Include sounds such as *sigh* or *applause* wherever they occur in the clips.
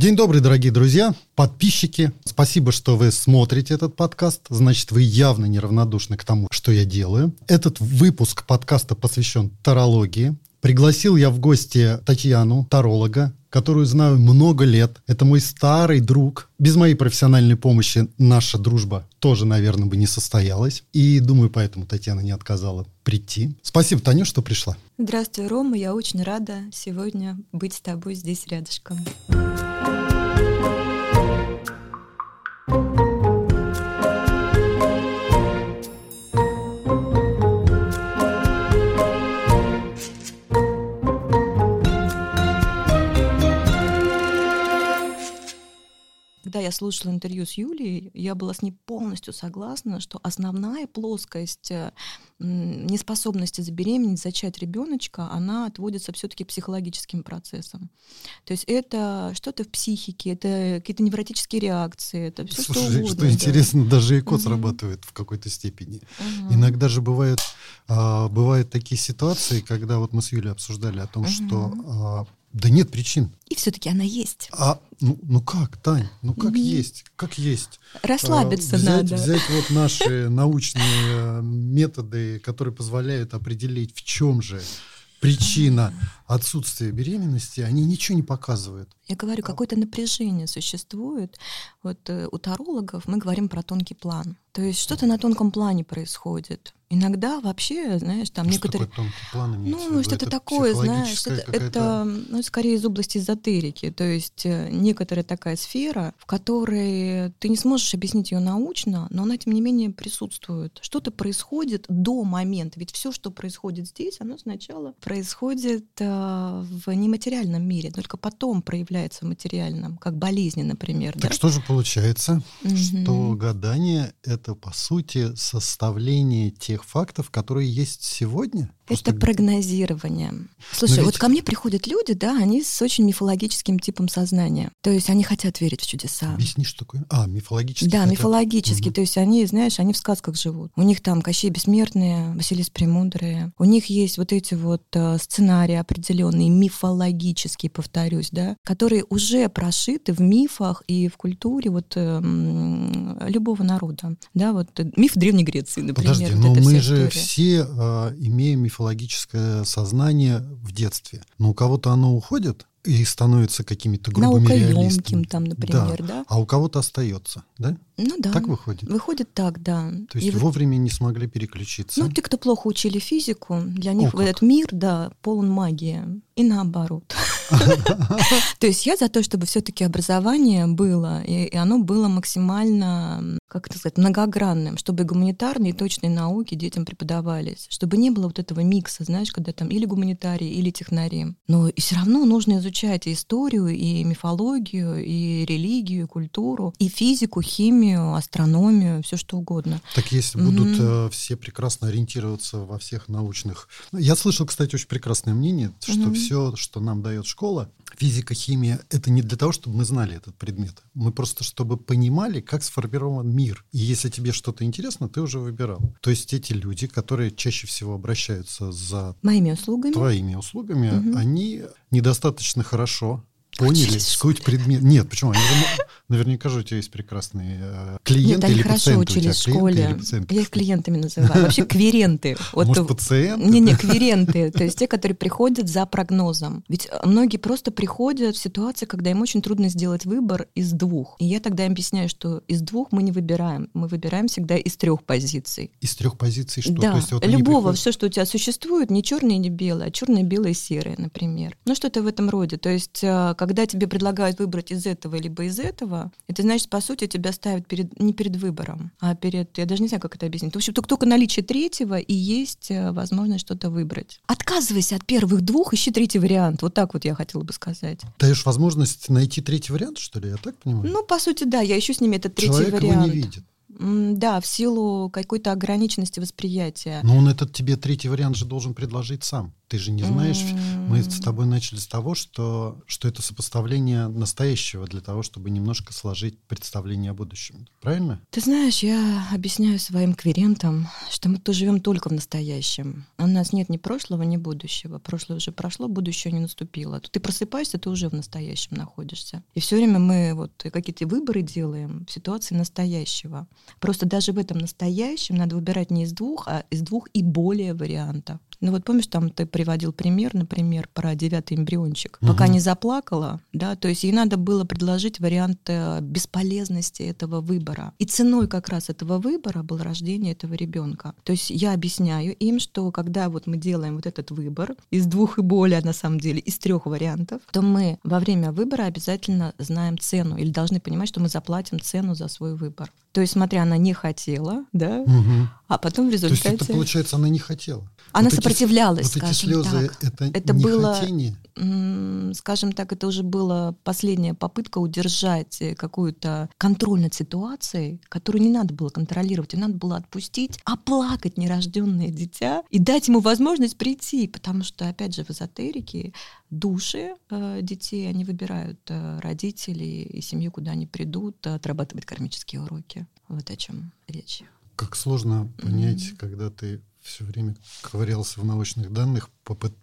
День добрый, дорогие друзья, подписчики. Спасибо, что вы смотрите этот подкаст. Значит, вы явно неравнодушны к тому, что я делаю. Этот выпуск подкаста посвящен тарологии. Пригласил я в гости Татьяну, таролога, которую знаю много лет. Это мой старый друг. Без моей профессиональной помощи наша дружба тоже, наверное, бы не состоялась. И думаю, поэтому Татьяна не отказала прийти. Спасибо, Таня, что пришла. Здравствуй, Рома. Я очень рада сегодня быть с тобой здесь рядышком. Когда я слушала интервью с Юлией, я была с ней полностью согласна, что основная плоскость э, неспособности забеременеть, зачать ребеночка, она отводится все-таки психологическим процессом. То есть это что-то в психике, это какие-то невротические реакции, это все Слушай, что угодно. Что да. интересно, даже ЭКО угу. срабатывает в какой-то степени. Угу. Иногда же бывают, а, бывают такие ситуации, когда вот мы с Юлей обсуждали о том, угу. что а, да нет причин. И все-таки она есть. А ну, ну как, Тань? Ну как mm-hmm. есть? Как есть? Расслабиться а, взять, надо. Взять вот *laughs* наши научные методы, которые позволяют определить, в чем же причина отсутствия беременности, они ничего не показывают. Я говорю, какое-то напряжение существует. Вот э, у тарологов мы говорим про тонкий план. То есть что-то на тонком плане происходит. Иногда вообще, знаешь, там что некоторые... Такое тонкий план ну, что-то такое, знаешь, это, это ну, скорее из области эзотерики. То есть э, некоторая такая сфера, в которой ты не сможешь объяснить ее научно, но она, тем не менее, присутствует. Что-то происходит до момента. Ведь все, что происходит здесь, оно сначала происходит э, в нематериальном мире, только потом проявляется в материальном, как болезни, например. Так да? что же получается, угу. что гадание — это, по сути, составление тех фактов, которые есть сегодня? Это прогнозирование. Слушай, ведь... вот ко мне приходят люди, да, они с очень мифологическим типом сознания. То есть они хотят верить в чудеса. Объясни, что такое? А, мифологический. Да, хотят. мифологический. Угу. То есть они, знаешь, они в сказках живут. У них там Кощей Бессмертные, Василис Премудрые. У них есть вот эти вот э, сценарии определенные, мифологические, повторюсь, да, которые уже прошиты в мифах и в культуре вот э, любого народа. Да, вот э, миф Древней Греции, например. Подожди, вот но мы же все э, имеем мифологическое сознание в детстве. Но у кого-то оно уходит, и становится какими-то грубыми реалистами. там, например, да. да? А у кого-то остается, да? Ну да. Так выходит? Выходит так, да. То есть и вовремя вот... не смогли переключиться? Ну, те, кто плохо учили физику, для них О, этот мир, да, полон магии. И наоборот. *laughs* *laughs* То есть я за то, чтобы все-таки образование было, и оно было максимально, как это сказать, многогранным, чтобы гуманитарные и точные науки детям преподавались, чтобы не было вот этого микса, знаешь, когда там или гуманитарии, или технари. Но и все равно нужно изучать и историю, и мифологию, и религию, и культуру, и физику, химию, астрономию, все что угодно. Так если mm-hmm. будут э, все прекрасно ориентироваться во всех научных... Я слышал, кстати, очень прекрасное мнение, что mm-hmm. все, что нам дает школа, физика, химия, это не для того, чтобы мы знали этот предмет. Мы просто, чтобы понимали, как сформирован мир. И если тебе что-то интересно, ты уже выбирал. То есть эти люди, которые чаще всего обращаются за моими услугами, твоими услугами, угу. они недостаточно хорошо поняли суть предмета. Нет, почему? Они наверняка же у тебя есть прекрасные э, клиенты Нет, они или хорошо пациенты. учились в школе. Я их клиентами называю. Вообще кверенты. Вот, Может, пациенты? Не-не, кверенты. То есть те, которые приходят за прогнозом. Ведь многие просто приходят в ситуации, когда им очень трудно сделать выбор из двух. И я тогда им объясняю, что из двух мы не выбираем. Мы выбираем всегда из трех позиций. Из трех позиций что? Да, есть, вот любого, приходят... все, что у тебя существует, не черное, не белое, а черное, белое, серое, например. Ну, что-то в этом роде. То есть, э, когда тебе предлагают выбрать из этого либо из этого, это значит, по сути, тебя ставят перед, не перед выбором, а перед, я даже не знаю, как это объяснить. В общем, только, только наличие третьего и есть э, возможность что-то выбрать. Отказывайся от первых двух, ищи третий вариант. Вот так вот я хотела бы сказать. Даешь возможность найти третий вариант, что ли? Я так понимаю? Ну, по сути, да, я ищу с ними этот третий Человек вариант. Его не видит. Да, в силу какой-то ограниченности восприятия. Но он этот тебе третий вариант же должен предложить сам. Ты же не знаешь. Мы с тобой начали с того, что, что это сопоставление настоящего для того, чтобы немножко сложить представление о будущем. Правильно? Ты знаешь, я объясняю своим клиентам, что мы то живем только в настоящем. У нас нет ни прошлого, ни будущего. Прошлое уже прошло, будущее не наступило. Тут ты просыпаешься, ты уже в настоящем находишься. И все время мы вот какие-то выборы делаем в ситуации настоящего. Просто даже в этом настоящем надо выбирать не из двух, а из двух и более вариантов. Ну вот помнишь, там ты приводил пример, например, про девятый эмбриончик. Угу. Пока не заплакала, да, то есть ей надо было предложить вариант э, бесполезности этого выбора. И ценой как раз этого выбора было рождение этого ребенка. То есть я объясняю им, что когда вот мы делаем вот этот выбор из двух и более, на самом деле, из трех вариантов, то мы во время выбора обязательно знаем цену или должны понимать, что мы заплатим цену за свой выбор. То есть, смотря, она не хотела, да, угу. а потом в результате... То есть это, получается, она не хотела? Она вот сопротивлялась, вот эти слезы, так. Это, это не было, хотение? скажем так, это уже была последняя попытка удержать какую-то контроль над ситуацией, которую не надо было контролировать, ее надо было отпустить, оплакать нерожденное дитя и дать ему возможность прийти, потому что, опять же, в эзотерике души э, детей, они выбирают э, родителей и семью, куда они придут, отрабатывать кармические уроки. Вот о чем речь. Как сложно понять, mm-hmm. когда ты все время ковырялся в научных данных,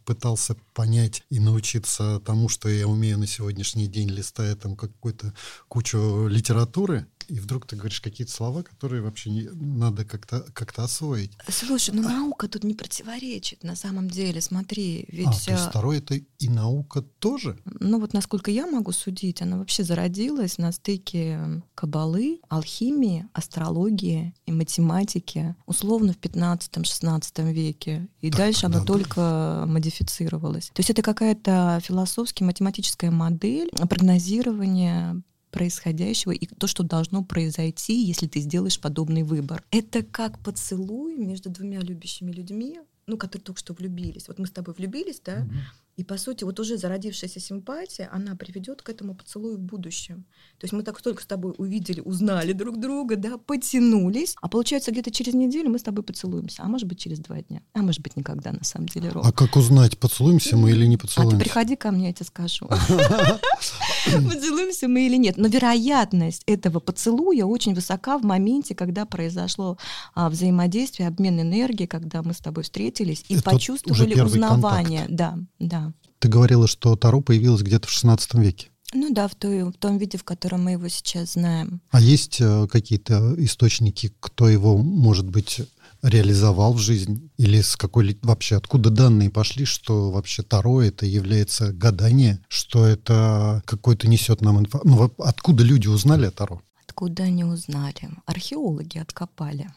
пытался понять и научиться тому, что я умею на сегодняшний день, листая там какую-то кучу литературы, и вдруг ты говоришь какие-то слова, которые вообще не, надо как-то как освоить. Слушай, ну наука тут не противоречит на самом деле. Смотри, ведь... А, то есть второе это и наука тоже? Ну вот насколько я могу судить, она вообще зародилась на стыке кабалы, алхимии, астрологии и математики, условно в 15-16 веке. И так, дальше она да, только модифицировалась. То есть это какая-то философски математическая модель прогнозирования происходящего и то, что должно произойти, если ты сделаешь подобный выбор. Это как поцелуй между двумя любящими людьми, ну, которые только что влюбились. Вот мы с тобой влюбились, да, mm-hmm. И, по сути, вот уже зародившаяся симпатия, она приведет к этому поцелую в будущем. То есть мы так только с тобой увидели, узнали друг друга, да, потянулись, а получается где-то через неделю мы с тобой поцелуемся, а может быть через два дня, а может быть никогда на самом деле, Ром. А как узнать, поцелуемся мы или не поцелуемся? А ты приходи ко мне, я тебе скажу. *laughs* *laughs* Поцелуемся мы или нет. Но вероятность этого поцелуя очень высока в моменте, когда произошло а, взаимодействие, обмен энергией, когда мы с тобой встретились и почувствовали узнавание. Да, да. Ты говорила, что Таро появилось где-то в XVI веке. Ну да, в, той, в том виде, в котором мы его сейчас знаем. А есть э, какие-то источники, кто его, может быть, реализовал в жизнь? Или с какой вообще, откуда данные пошли, что вообще Таро это является гадание, что это какой-то несет нам информацию? Ну, откуда люди узнали о Таро? Откуда они узнали? Археологи откопали,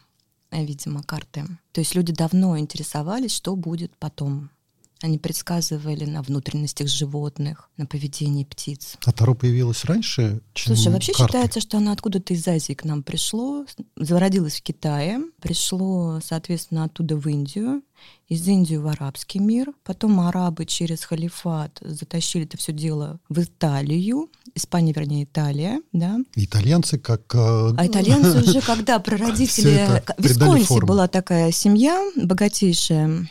видимо, карты. То есть люди давно интересовались, что будет потом. Они предсказывали на внутренностях животных, на поведении птиц. А Таро появилось раньше, чем Слушай, вообще карты? считается, что оно откуда-то из Азии к нам пришло, зародилось в Китае, пришло, соответственно, оттуда в Индию, из Индии в арабский мир. Потом арабы через халифат затащили это все дело в Италию. Испания, вернее, Италия, да. Итальянцы как... Э, а итальянцы *laughs* уже когда прародители... В Висконси была такая семья богатейшая,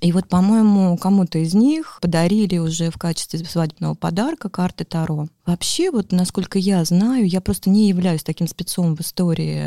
и вот, по-моему, кому-то из них подарили уже в качестве свадебного подарка карты Таро. Вообще, вот насколько я знаю, я просто не являюсь таким спецом в истории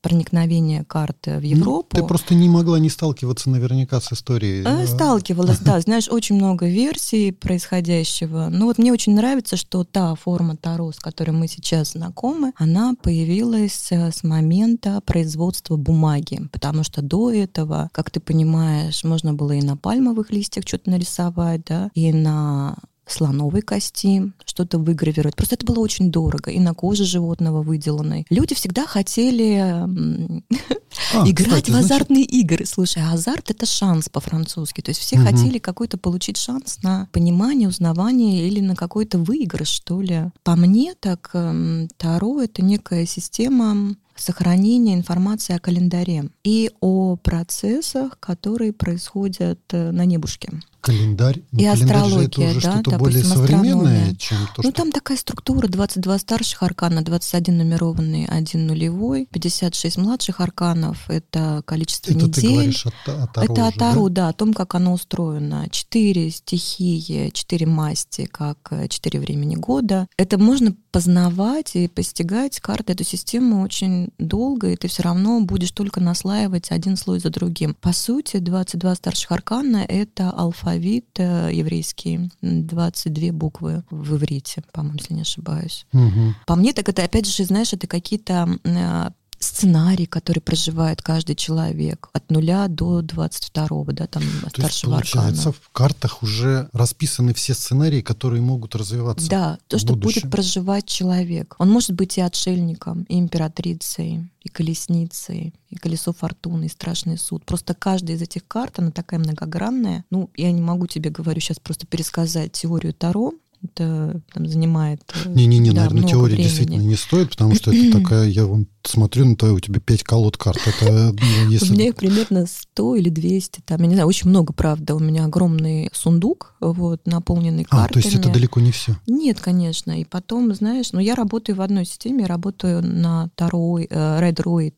проникновения карты в ну, Европу. Ну, ты просто не могла не сталкиваться наверняка с историей. Э, сталкивалась, *laughs* да. Знаешь, очень много версий происходящего. Но вот мне очень нравится, что та форма Таро, с которой мы сейчас знакомы, она появилась э, с момента производства бумаги. Потому что до этого, как ты понимаешь, можно было и на пальмовых листьях что-то нарисовать, да, и на слоновой кости, что-то выгравировать. Просто это было очень дорого. И на коже животного выделанной. Люди всегда хотели *laughs* а, играть кстати, в азартные значит... игры. Слушай, а азарт — это шанс по-французски. То есть все угу. хотели какой-то получить шанс на понимание, узнавание или на какой-то выигрыш, что ли. По мне, так эм, Таро — это некая система сохранения информации о календаре и о процессах, которые происходят э, на небушке. Календарь. Ну, и астрология, это уже да, что-то более современное, чем то, ну, что... Ну, там такая структура, 22 старших аркана, 21 нумерованный, 1 нулевой, 56 младших арканов, это количество это недель. ты говоришь о, о Таро Это о Таро, да? да, о том, как оно устроено. Четыре стихии, четыре масти, как э, четыре времени года. Это можно познавать и постигать карты эту систему очень долго, и ты все равно будешь только наслаивать один слой за другим. По сути, 22 старших аркана — это алфавит э, еврейский, 22 буквы в иврите, по-моему, если не ошибаюсь. Угу. По мне, так это, опять же, знаешь, это какие-то э, сценарий, который проживает каждый человек от нуля до 22 да, там То старшего есть, получается, аркана. в картах уже расписаны все сценарии, которые могут развиваться. Да, то, что будущем. будет проживать человек. Он может быть и отшельником, и императрицей, и колесницей, и колесо фортуны, и страшный суд. Просто каждая из этих карт, она такая многогранная. Ну, я не могу тебе, говорю, сейчас просто пересказать теорию Таро, это там занимает. э, Не-не-не, да, наверное, теории времени. действительно не стоит, потому что это *clears throat* такая, я вон смотрю на твою, у тебя пять колод карт. Это, ну, если... У меня их примерно 100 или 200, там, я не знаю, очень много, правда. У меня огромный сундук, вот, наполненный А, картами. то есть это далеко не все. Нет, конечно. И потом, знаешь, ну я работаю в одной системе, я работаю на Таро, э, Red Roid.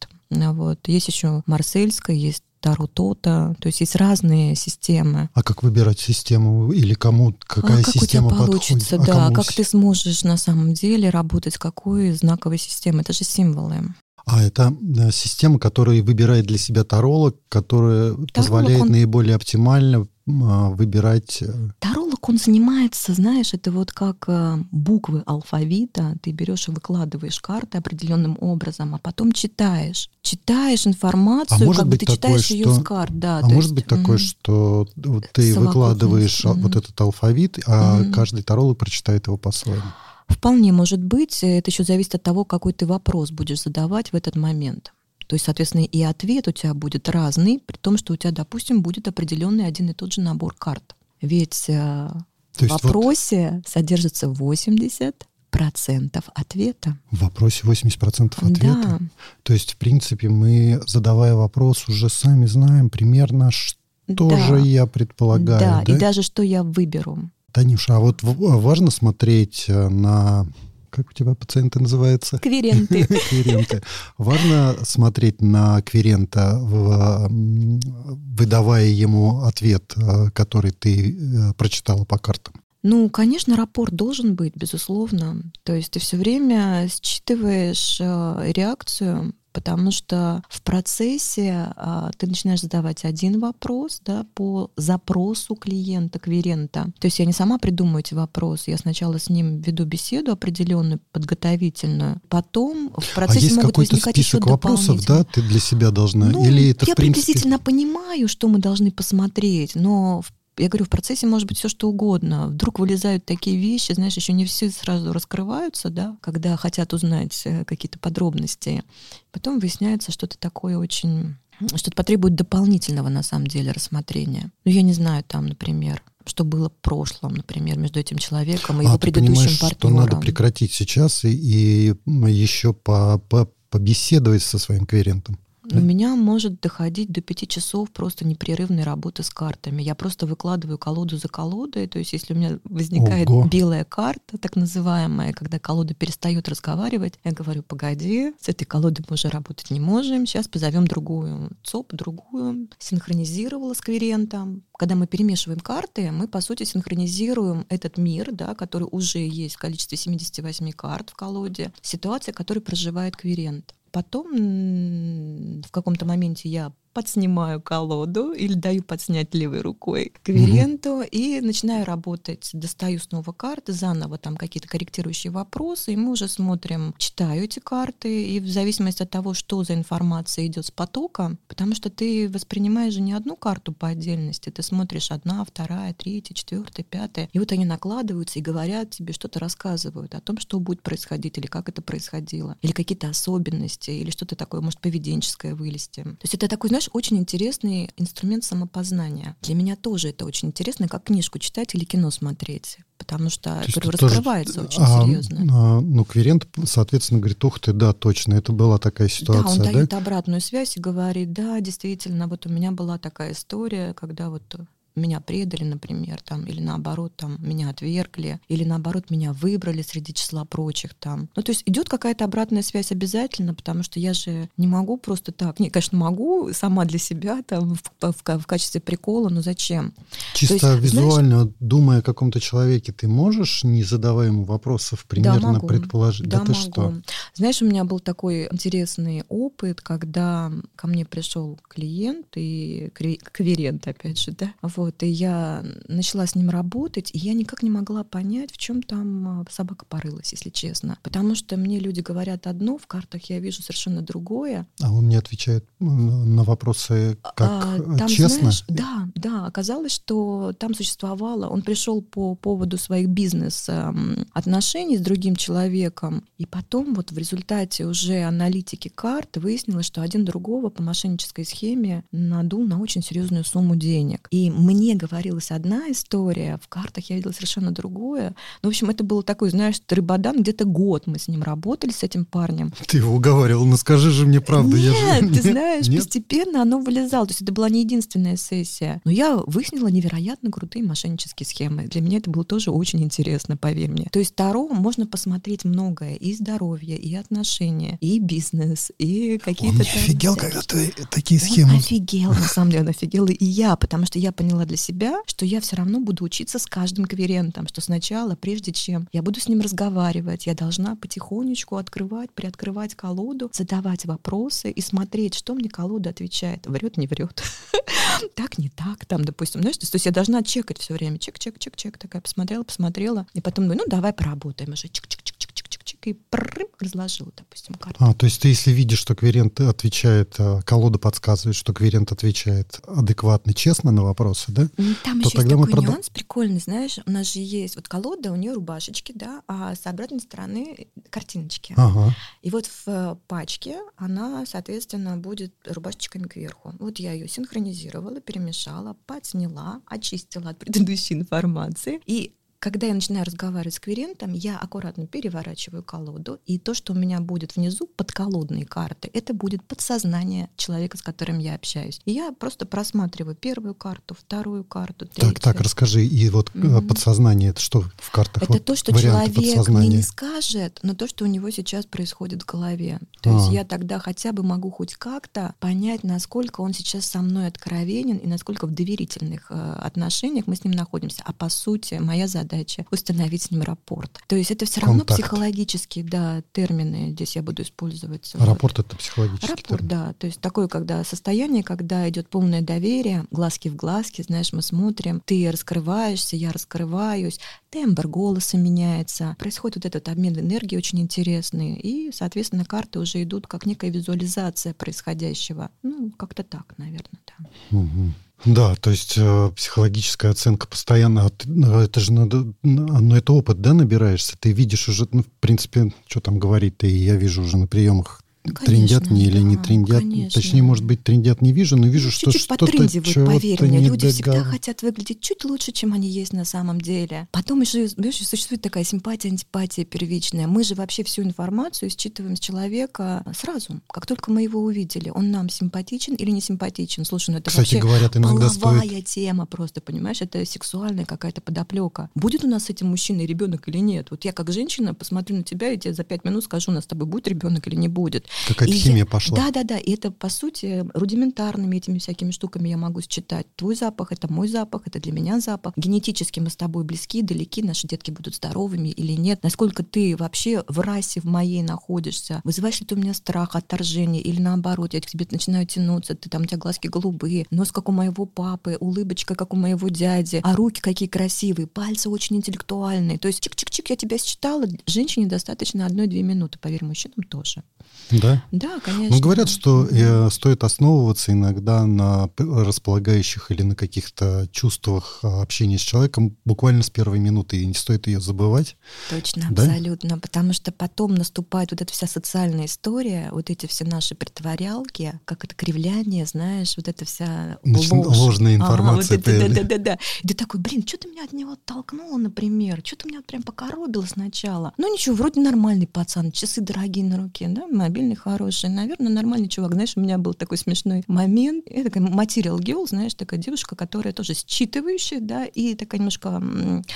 Вот. Есть еще Марсельская, есть Таро Тота, то есть есть разные системы. А как выбирать систему или кому какая а как система у тебя подходит? получится, А да, кому как ты сможешь на самом деле работать какой знаковой системой, это же символы. А это да, система, которая выбирает для себя таролог, которая позволяет он- наиболее оптимально а, выбирать. э, Таролог, он занимается, знаешь, это вот как э, буквы алфавита, ты берешь и выкладываешь карты определенным образом, а потом читаешь. Читаешь информацию, А может как бы быть ты такое, читаешь ее что- с карт, да. А может есть, быть такое, мгм. что ты выкладываешь а, вот этот алфавит, а Мгм. каждый таролог прочитает его по-своему. Вполне может быть. Это еще зависит от того, какой ты вопрос будешь задавать в этот момент. То есть, соответственно, и ответ у тебя будет разный, при том, что у тебя, допустим, будет определенный один и тот же набор карт. Ведь э, То в есть вот вопросе содержится 80% ответа. в вопросе 80% ответа. Да, То есть, в принципе, мы, задавая вопрос, уже сами знаем примерно, что да, же я предполагаю. да, да? и даже что я выберу. Танюша, а вот важно смотреть э, на... Как у тебя пациенты называются? Кверенты. *laughs* Кверенты. Важно смотреть на кверента, выдавая ему ответ, э, который ты э, прочитала по картам. Ну, конечно, рапорт должен быть, безусловно. То есть ты все время считываешь э, реакцию, потому что в процессе э, ты начинаешь задавать один вопрос да, по запросу клиента, кверента. То есть я не сама придумываю эти вопросы, я сначала с ним веду беседу определенную, подготовительную, потом в А процессе есть могут возникать еще вопросов, да, ты для себя должна? ну, Или это, я в принципе... приблизительно понимаю, что мы должны посмотреть, но в- я говорю, в процессе может быть все что угодно. Вдруг вылезают такие вещи, знаешь, еще не все сразу раскрываются, да, когда хотят узнать э, какие-то подробности. Потом выясняется что-то такое очень что-то потребует дополнительного, на самом деле, рассмотрения. Ну, я не знаю, там, например, что было в прошлом, например, между этим человеком и его а, ты предыдущим понимаешь, партнером. что надо прекратить сейчас и, и еще по, по- побеседовать со своим кверентом. У меня может доходить до пяти часов просто непрерывной работы с картами. Я просто выкладываю колоду за колодой. То есть, если у меня возникает Ого. белая карта, так называемая, когда колода перестает разговаривать, я говорю: погоди, с этой колодой мы уже работать не можем. Сейчас позовем другую. ЦОП, другую. Синхронизировала с кверентом. Когда мы перемешиваем карты, мы, по сути, синхронизируем этот мир, да, который уже есть в количестве 78 карт в колоде, ситуация, которой проживает кверент. Потом в каком-то моменте я подснимаю колоду или даю подснять левой рукой кверенту и начинаю работать, достаю снова карты, заново там какие-то корректирующие вопросы, и мы уже смотрим, читаю эти карты, и в зависимости от того, что за информация идет с потока, потому что ты воспринимаешь же не одну карту по отдельности, ты смотришь одна, вторая, третья, четвертая, пятая, и вот они накладываются и говорят тебе, что-то рассказывают о том, что будет происходить или как это происходило, или какие-то особенности, или что-то такое, может, поведенческое вылезти. То есть это такой, знаешь, очень интересный инструмент самопознания. Для меня тоже это очень интересно, как книжку читать или кино смотреть, потому что, То говорю, ты тоже- раскрывается очень а, серьезно. а, ну, кверент, соответственно, говорит, ух ты, да, точно, это была такая Да, он ситуация, да? дает обратную связь и говорит, да, действительно, вот у меня была такая история, когда вот меня предали, например, там, или наоборот, там, меня отвергли, или наоборот, меня выбрали среди числа прочих там. Ну, то есть идет какая-то обратная связь обязательно, потому что я же не могу просто так. Не, конечно, могу сама для себя там в, в, в качестве прикола, но зачем? Чисто есть, визуально, знаешь, думая о каком-то человеке, ты можешь, не задавая ему вопросов, примерно да, могу. предположить? Да, да могу. что? Знаешь, у меня был такой интересный опыт, когда ко мне пришел клиент и кверент, опять же, да, вот, и я начала с ним работать, и я никак не могла понять, в чем там а, собака порылась, если честно. Потому что мне люди говорят одно, в картах я вижу совершенно другое. А он не отвечает на вопросы как а, там, честно? Знаешь, да, да, оказалось, что там существовало, он пришел по поводу своих бизнес-отношений с другим человеком, и потом вот в результате уже аналитики карт выяснилось, что один другого по мошеннической схеме надул на очень серьезную сумму денег. И мне говорилась одна история, в картах я видела совершенно другое. Ну, в общем, это было такой, знаешь, рыбодан, где-то год мы с ним работали, с этим парнем. Ты его уговаривал, ну скажи же мне правду. Нет, я же... ты *laughs* знаешь, Нет? постепенно оно вылезало. То есть это была не единственная сессия. Но я выяснила невероятно крутые мошеннические схемы. Для меня это было тоже очень интересно, поверь мне. То есть Таро можно посмотреть многое. И здоровье, и отношения, и бизнес, и какие-то... Он офигел, когда ты такие схемы... Он офигел, на самом деле, он офигел и я, потому что я поняла для себя, что я все равно буду учиться с каждым кверентом, что сначала, прежде чем я буду с ним разговаривать, я должна потихонечку открывать, приоткрывать колоду, задавать вопросы и смотреть, что мне колода отвечает. Врет, не врет. *laughs* Так, не так, там, допустим, знаешь, то есть я должна чекать все время. Чек, чек, чек, чек, такая посмотрела, посмотрела, и потом ну давай поработаем уже, чик, и прррр, разложила, допустим, карту. А, то есть ты, если видишь, что кверент отвечает, э, колода подсказывает, что кверент отвечает адекватно, честно на вопросы, да? Там то еще тогда есть такой нюанс прикольный, знаешь, у нас же есть вот колода, у нее рубашечки, да, а с обратной стороны картиночки. Ага. И вот в э, пачке она, соответственно, будет рубашечками кверху. Вот я ее синхронизировала, перемешала, подсняла, очистила от предыдущей информации и когда я начинаю разговаривать с кверентом, я аккуратно переворачиваю колоду, и то, что у меня будет внизу под колодные карты, это будет подсознание человека, с которым я общаюсь. И я просто просматриваю первую карту, вторую карту, третью. Так, так, расскажи, и вот mm-hmm. подсознание, это что в картах? Это вот то, что человек мне не скажет, но то, что у него сейчас происходит в голове. То а. есть я тогда хотя бы могу хоть как-то понять, насколько он сейчас со мной откровенен и насколько в доверительных э, отношениях мы с ним находимся. А по сути, моя задача задача установить с ним рапорт. То есть это все равно Контакт. психологические да, термины здесь я буду использовать. А рапорт это психологический Рапорт, термин. да. То есть такое, когда состояние, когда идет полное доверие, глазки в глазки, знаешь, мы смотрим, ты раскрываешься, я раскрываюсь, тембр голоса меняется, происходит вот этот обмен энергии очень интересный, и, соответственно, карты уже идут как некая визуализация происходящего. Ну, как-то так, наверное, да. Угу. Да, то есть э, психологическая оценка постоянно, ну, это же надо, ну это опыт, да, набираешься, ты видишь уже, ну, в принципе, что там говорить, ты, я вижу уже на приемах Конечно, трендят мне или не трендят. Конечно. Точнее, может быть, трендят не вижу, но вижу, что Чуть-чуть что-то поверь мне. Люди догад... всегда хотят выглядеть чуть лучше, чем они есть на самом деле. Потом еще, знаешь, существует такая симпатия, антипатия первичная. Мы же вообще всю информацию считываем с человека сразу, как только мы его увидели. Он нам симпатичен или не симпатичен. Слушай, ну это Кстати, вообще говорят, половая стоит... тема просто, понимаешь? Это сексуальная какая-то подоплека. Будет у нас с этим мужчиной ребенок или нет? Вот я как женщина посмотрю на тебя и тебе за пять минут скажу, у нас с тобой будет ребенок или не будет. Какая-то химия пошла. Да, да, да. И это, по сути, рудиментарными этими всякими штуками я могу считать. Твой запах — это мой запах, это для меня запах. Генетически мы с тобой близки, далеки, наши детки будут здоровыми или нет. Насколько ты вообще в расе в моей находишься. Вызываешь ли ты у меня страх, отторжение или наоборот, я к тебе начинаю тянуться, ты там, у тебя глазки голубые, нос как у моего папы, улыбочка как у моего дяди, а руки какие красивые, пальцы очень интеллектуальные. То есть чик-чик-чик, я тебя считала, женщине достаточно одной-две минуты, поверь, мужчинам тоже. Да? Да, конечно. Ну, говорят, что э, стоит основываться иногда на располагающих или на каких-то чувствах а, общения с человеком буквально с первой минуты, и не стоит ее забывать. Точно, да? абсолютно. Потому что потом наступает вот эта вся социальная история, вот эти все наши притворялки, как это кривляние, знаешь, вот эта вся ложь. Ложная информация. Ага, вот это, да, да, да, да. И ты такой, блин, что ты меня от него оттолкнула, например? Что ты меня прям покоробила сначала? Ну ничего, вроде нормальный пацан, часы дорогие на руке, да, мобильный нормальный, хороший. Наверное, нормальный чувак. Знаешь, у меня был такой смешной момент. Я такая материал girl, знаешь, такая девушка, которая тоже считывающая, да, и такая немножко...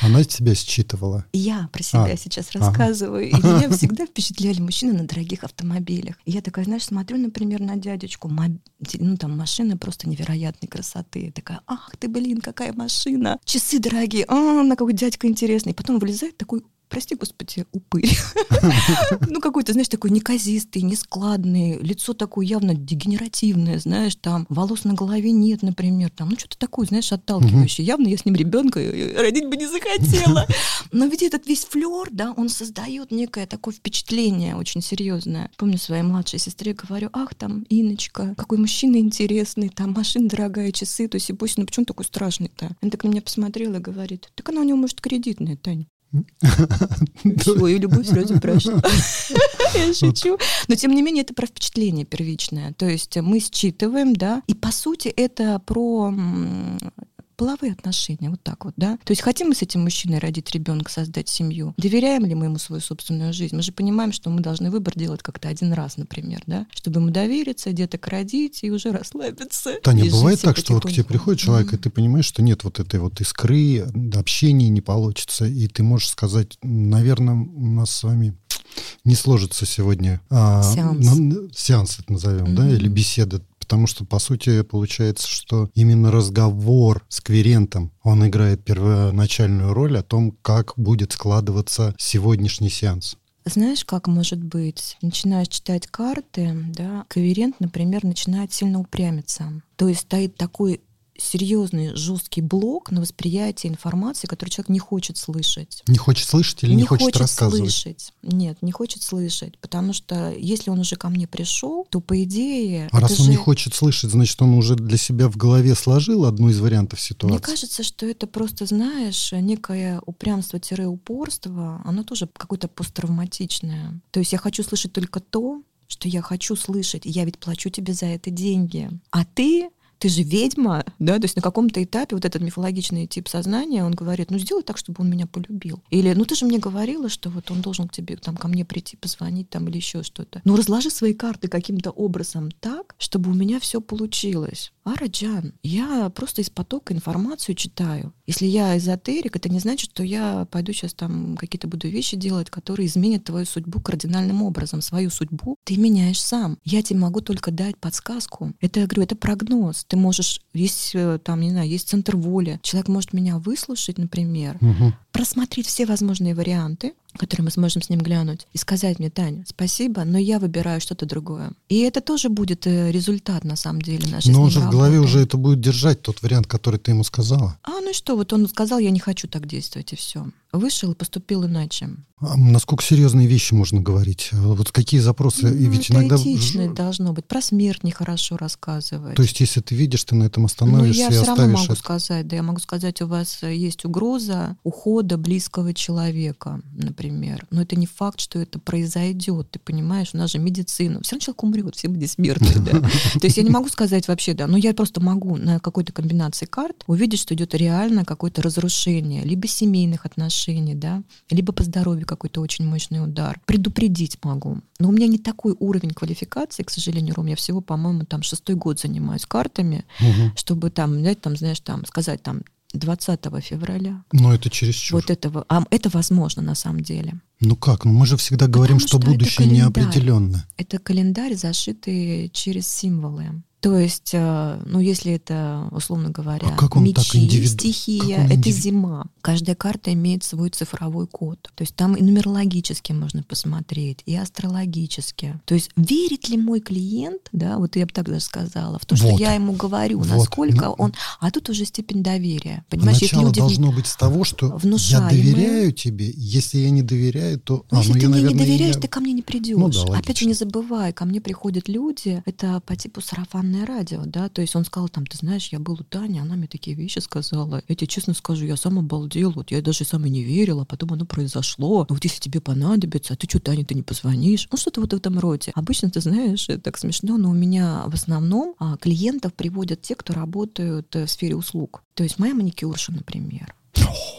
Она тебя считывала? Я про себя а. сейчас рассказываю. Ага. И меня *laughs* всегда впечатляли мужчины на дорогих автомобилях. И я такая, знаешь, смотрю, например, на дядечку, ну там машина просто невероятной красоты. Такая, ах ты, блин, какая машина. Часы дорогие, а, на какой дядька интересный. Потом вылезает такой прости господи, упырь. *laughs* ну, какой-то, знаешь, такой неказистый, нескладный, лицо такое явно дегенеративное, знаешь, там волос на голове нет, например, там, ну, что-то такое, знаешь, отталкивающее. Явно я с ним ребенка родить бы не захотела. *laughs* Но ведь этот весь флер, да, он создает некое такое впечатление очень серьезное. Помню своей младшей сестре говорю, ах, там, Иночка, какой мужчина интересный, там машина дорогая, часы, то есть и пусть, ну почему такой страшный-то? Она так на меня посмотрела и говорит, так она у него, может, кредитная, Таня. Свою любовь сразу прошу. Я шучу. Но, тем не менее, это про впечатление первичное. То есть мы считываем, да, и, по сути, это про половые отношения, вот так вот, да. То есть хотим мы с этим мужчиной родить ребенка, создать семью, доверяем ли мы ему свою собственную жизнь? Мы же понимаем, что мы должны выбор делать как-то один раз, например, да, чтобы ему довериться, деток родить и уже расслабиться. Таня, бывает так, что вот к тебе приходит человек, mm-hmm. и ты понимаешь, что нет вот этой вот искры, общения не получится, и ты можешь сказать, наверное, у нас с вами не сложится сегодня а, сеанс. На, сеанс это назовем, mm-hmm. да, или беседа потому что, по сути, получается, что именно разговор с кверентом, он играет первоначальную роль о том, как будет складываться сегодняшний сеанс. Знаешь, как может быть? Начинаешь читать карты, да, коверент, например, начинает сильно упрямиться. То есть стоит такой серьезный, жесткий блок на восприятие информации, которую человек не хочет слышать. Не хочет слышать или не, не хочет, хочет рассказывать? слышать. Нет, не хочет слышать. Потому что если он уже ко мне пришел, то по идее... А раз он же... не хочет слышать, значит, он уже для себя в голове сложил одну из вариантов ситуации? Мне кажется, что это просто, знаешь, некое упрямство-упорство, оно тоже какое-то посттравматичное. То есть я хочу слышать только то, что я хочу слышать, я ведь плачу тебе за это деньги. А ты ты же ведьма, да, то есть на каком-то этапе вот этот мифологичный тип сознания, он говорит, ну сделай так, чтобы он меня полюбил. Или, ну ты же мне говорила, что вот он должен к тебе, там, ко мне прийти, позвонить там или еще что-то. Ну разложи свои карты каким-то образом так, чтобы у меня все получилось. А, Раджан, я просто из потока информацию читаю. Если я эзотерик, это не значит, что я пойду сейчас там какие-то буду вещи делать, которые изменят твою судьбу кардинальным образом. Свою судьбу ты меняешь сам. Я тебе могу только дать подсказку. Это, я говорю, это прогноз. Ты можешь, есть э, там, не знаю, есть центр воли. Человек может меня выслушать, например, угу. просмотреть все возможные варианты, которые мы сможем с ним глянуть, и сказать мне, Таня, спасибо, но я выбираю что-то другое. И это тоже будет э, результат, на самом деле, нашей Но он же в голове уже это будет держать, тот вариант, который ты ему сказала. А, ну и что, вот он сказал, я не хочу так действовать, и все. Вышел и поступил иначе. А насколько серьезные вещи можно говорить? Вот какие запросы? Ну, и ведь иногда должно быть. Про смерть нехорошо рассказывать. То есть, если ты видишь, ты на этом остановишься ну, я и все равно могу это. сказать, да, я могу сказать, у вас есть угроза ухода близкого человека, например. Но это не факт, что это произойдет, ты понимаешь? У нас же медицина. Все равно человек умрет, все бессмертны, да. *laughs* То есть я не могу сказать вообще, да, но я просто могу на какой-то комбинации карт увидеть, что идет реально какое-то разрушение либо семейных отношений, да, либо по здоровью какой-то очень мощный удар. Предупредить могу. Но у меня не такой уровень квалификации, к сожалению, Ром. Я всего, по-моему, там шестой год занимаюсь картами, угу. чтобы там, знаете, там, знаешь, там сказать там 20 февраля. Но это чересчур. Вот этого, а это возможно на самом деле. Ну как? Ну мы же всегда говорим, Потому что, что будущее неопределенно. Это календарь, зашитый через символы. То есть, э, ну, если это, условно говоря, а как он мечи, так индивиду... стихия, это индивид... зима. Каждая карта имеет свой цифровой код. То есть там и нумерологически можно посмотреть, и астрологически. То есть верит ли мой клиент, да, вот я бы так даже сказала, в то, что вот. я ему говорю, вот. насколько ну, он... А тут уже степень доверия. Понимаешь, Начало люди должно быть с того, что внушаемые. я доверяю тебе, если я не доверяю, то... Ну, а, если ну, ты я, мне наверное, не доверяешь, я... ты ко мне не придешь. Ну, да, Опять же, не забывай, ко мне приходят люди, это по типу сарафанной сарафанное радио, да, то есть он сказал там, ты знаешь, я был у Тани, она мне такие вещи сказала. Я тебе честно скажу, я сам обалдел, вот я даже сам и не верила, потом оно произошло. Но вот если тебе понадобится, а ты что, Таня, ты не позвонишь? Ну, что-то вот в этом роде. Обычно, ты знаешь, это так смешно, но у меня в основном а, клиентов приводят те, кто работают э, в сфере услуг. То есть моя маникюрша, например,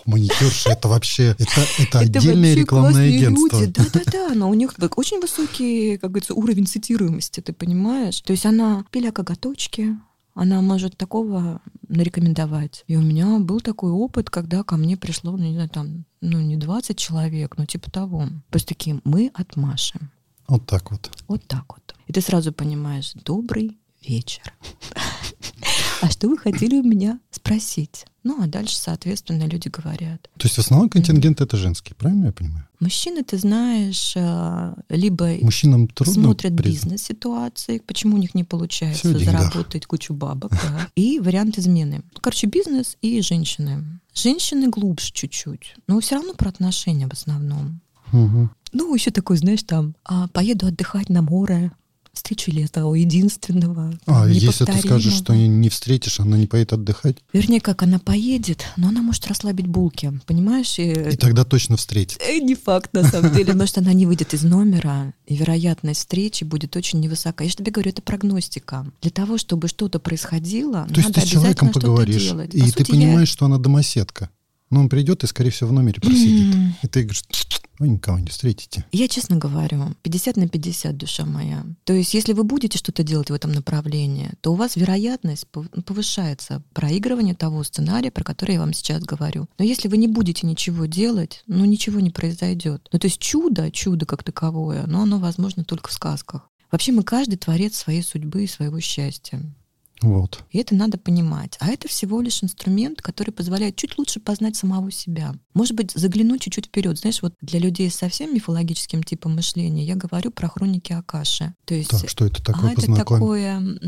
Маникюрши это вообще это, это отдельное рекламное агентство. Да-да-да, но у них очень высокий, как говорится, уровень цитируемости, ты понимаешь? То есть она пиля коготочки, она может такого нарекомендовать. И у меня был такой опыт, когда ко мне пришло, ну, не знаю, там, ну, не 20 человек, но типа того. Просто такие, мы от Маши. Вот так вот. Вот так вот. И ты сразу понимаешь, добрый вечер. А что вы хотели у меня спросить? Ну, а дальше, соответственно, люди говорят. То есть в основном контингент это женский, правильно я понимаю? Мужчины, ты знаешь, а, либо Мужчинам трудно смотрят бизнес-ситуации, почему у них не получается заработать кучу бабок, да. и вариант измены. Короче, бизнес и женщины. Женщины глубже чуть-чуть, но все равно про отношения в основном. Угу. Ну, еще такой, знаешь, там, а, поеду отдыхать на море, встречу ли этого единственного. А, если ты скажешь, что не встретишь, она не поедет отдыхать? Вернее, как она поедет, но она может расслабить булки, понимаешь? И, и тогда точно встретит. Э, не факт, на самом деле, потому что она не выйдет из номера, и вероятность встречи будет очень невысока. Я же тебе говорю, это прогностика. Для того, чтобы что-то происходило, То есть ты с человеком поговоришь, и ты понимаешь, что она домоседка. Но он придет и, скорее всего, в номере просидит. И ты говоришь, вы никого не встретите. Я честно говорю, 50 на 50, душа моя. То есть, если вы будете что-то делать в этом направлении, то у вас вероятность повышается проигрывания того сценария, про который я вам сейчас говорю. Но если вы не будете ничего делать, ну ничего не произойдет. Ну то есть чудо, чудо как таковое, но оно возможно только в сказках. Вообще мы каждый творец своей судьбы и своего счастья. Вот. И это надо понимать. А это всего лишь инструмент, который позволяет чуть лучше познать самого себя. Может быть, заглянуть чуть-чуть вперед. Знаешь, вот для людей с совсем мифологическим типом мышления я говорю про хроники Акаши. То есть, так, что это такое? А это такое,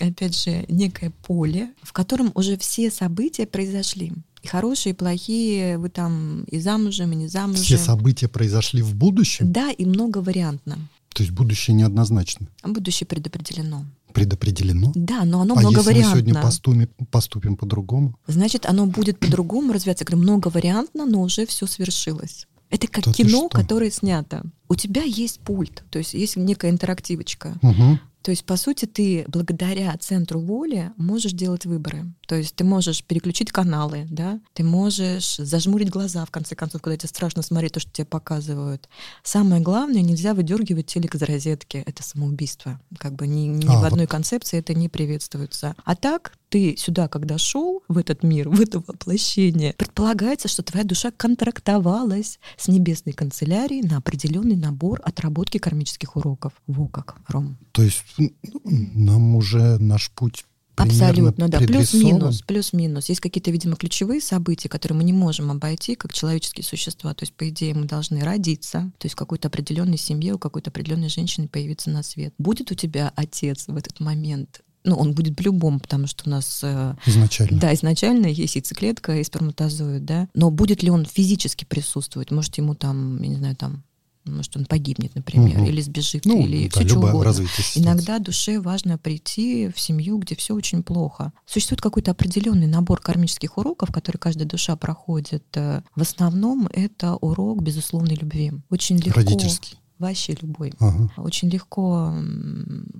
опять же, некое поле, в котором уже все события произошли. И хорошие, и плохие, вы там и замужем, и не замужем. Все события произошли в будущем? Да, и много вариантно. То есть будущее неоднозначно? Будущее предопределено предопределено. Да, но оно а многовариантно. если мы сегодня поступим, поступим по-другому? Значит, оно будет по-другому развиваться. Я говорю, многовариантно, но уже все свершилось. Это как да кино, которое снято. У тебя есть пульт, то есть есть некая интерактивочка. Угу. То есть, по сути, ты благодаря центру воли можешь делать выборы. То есть ты можешь переключить каналы, да, ты можешь зажмурить глаза, в конце концов, когда тебе страшно смотреть то, что тебе показывают. Самое главное, нельзя выдергивать телек из розетки. Это самоубийство. Как бы ни, ни а, в одной вот. концепции это не приветствуется. А так, ты сюда, когда шел в этот мир, *laughs* в это воплощение, предполагается, что твоя душа контрактовалась с небесной канцелярией на определенный набор отработки кармических уроков. Во как, Ром. То есть нам уже наш путь Абсолютно, да. Плюс-минус, плюс-минус. Есть какие-то, видимо, ключевые события, которые мы не можем обойти как человеческие существа. То есть, по идее, мы должны родиться, то есть в какой-то определенной семье, у какой-то определенной женщины появиться на свет. Будет у тебя отец в этот момент? ну, он будет по-любому, потому что у нас... Э, изначально. Да, изначально есть яйцеклетка и сперматозоид, да. Но будет ли он физически присутствовать? Может, ему там, я не знаю, там может, он погибнет, например, угу. или сбежит, ну, или да, все что угодно. Иногда душе важно прийти в семью, где все очень плохо. Существует какой-то определенный набор кармических уроков, которые каждая душа проходит. Э, в основном это урок безусловной любви. Очень легко. Родительский вообще любой. Ага. Очень легко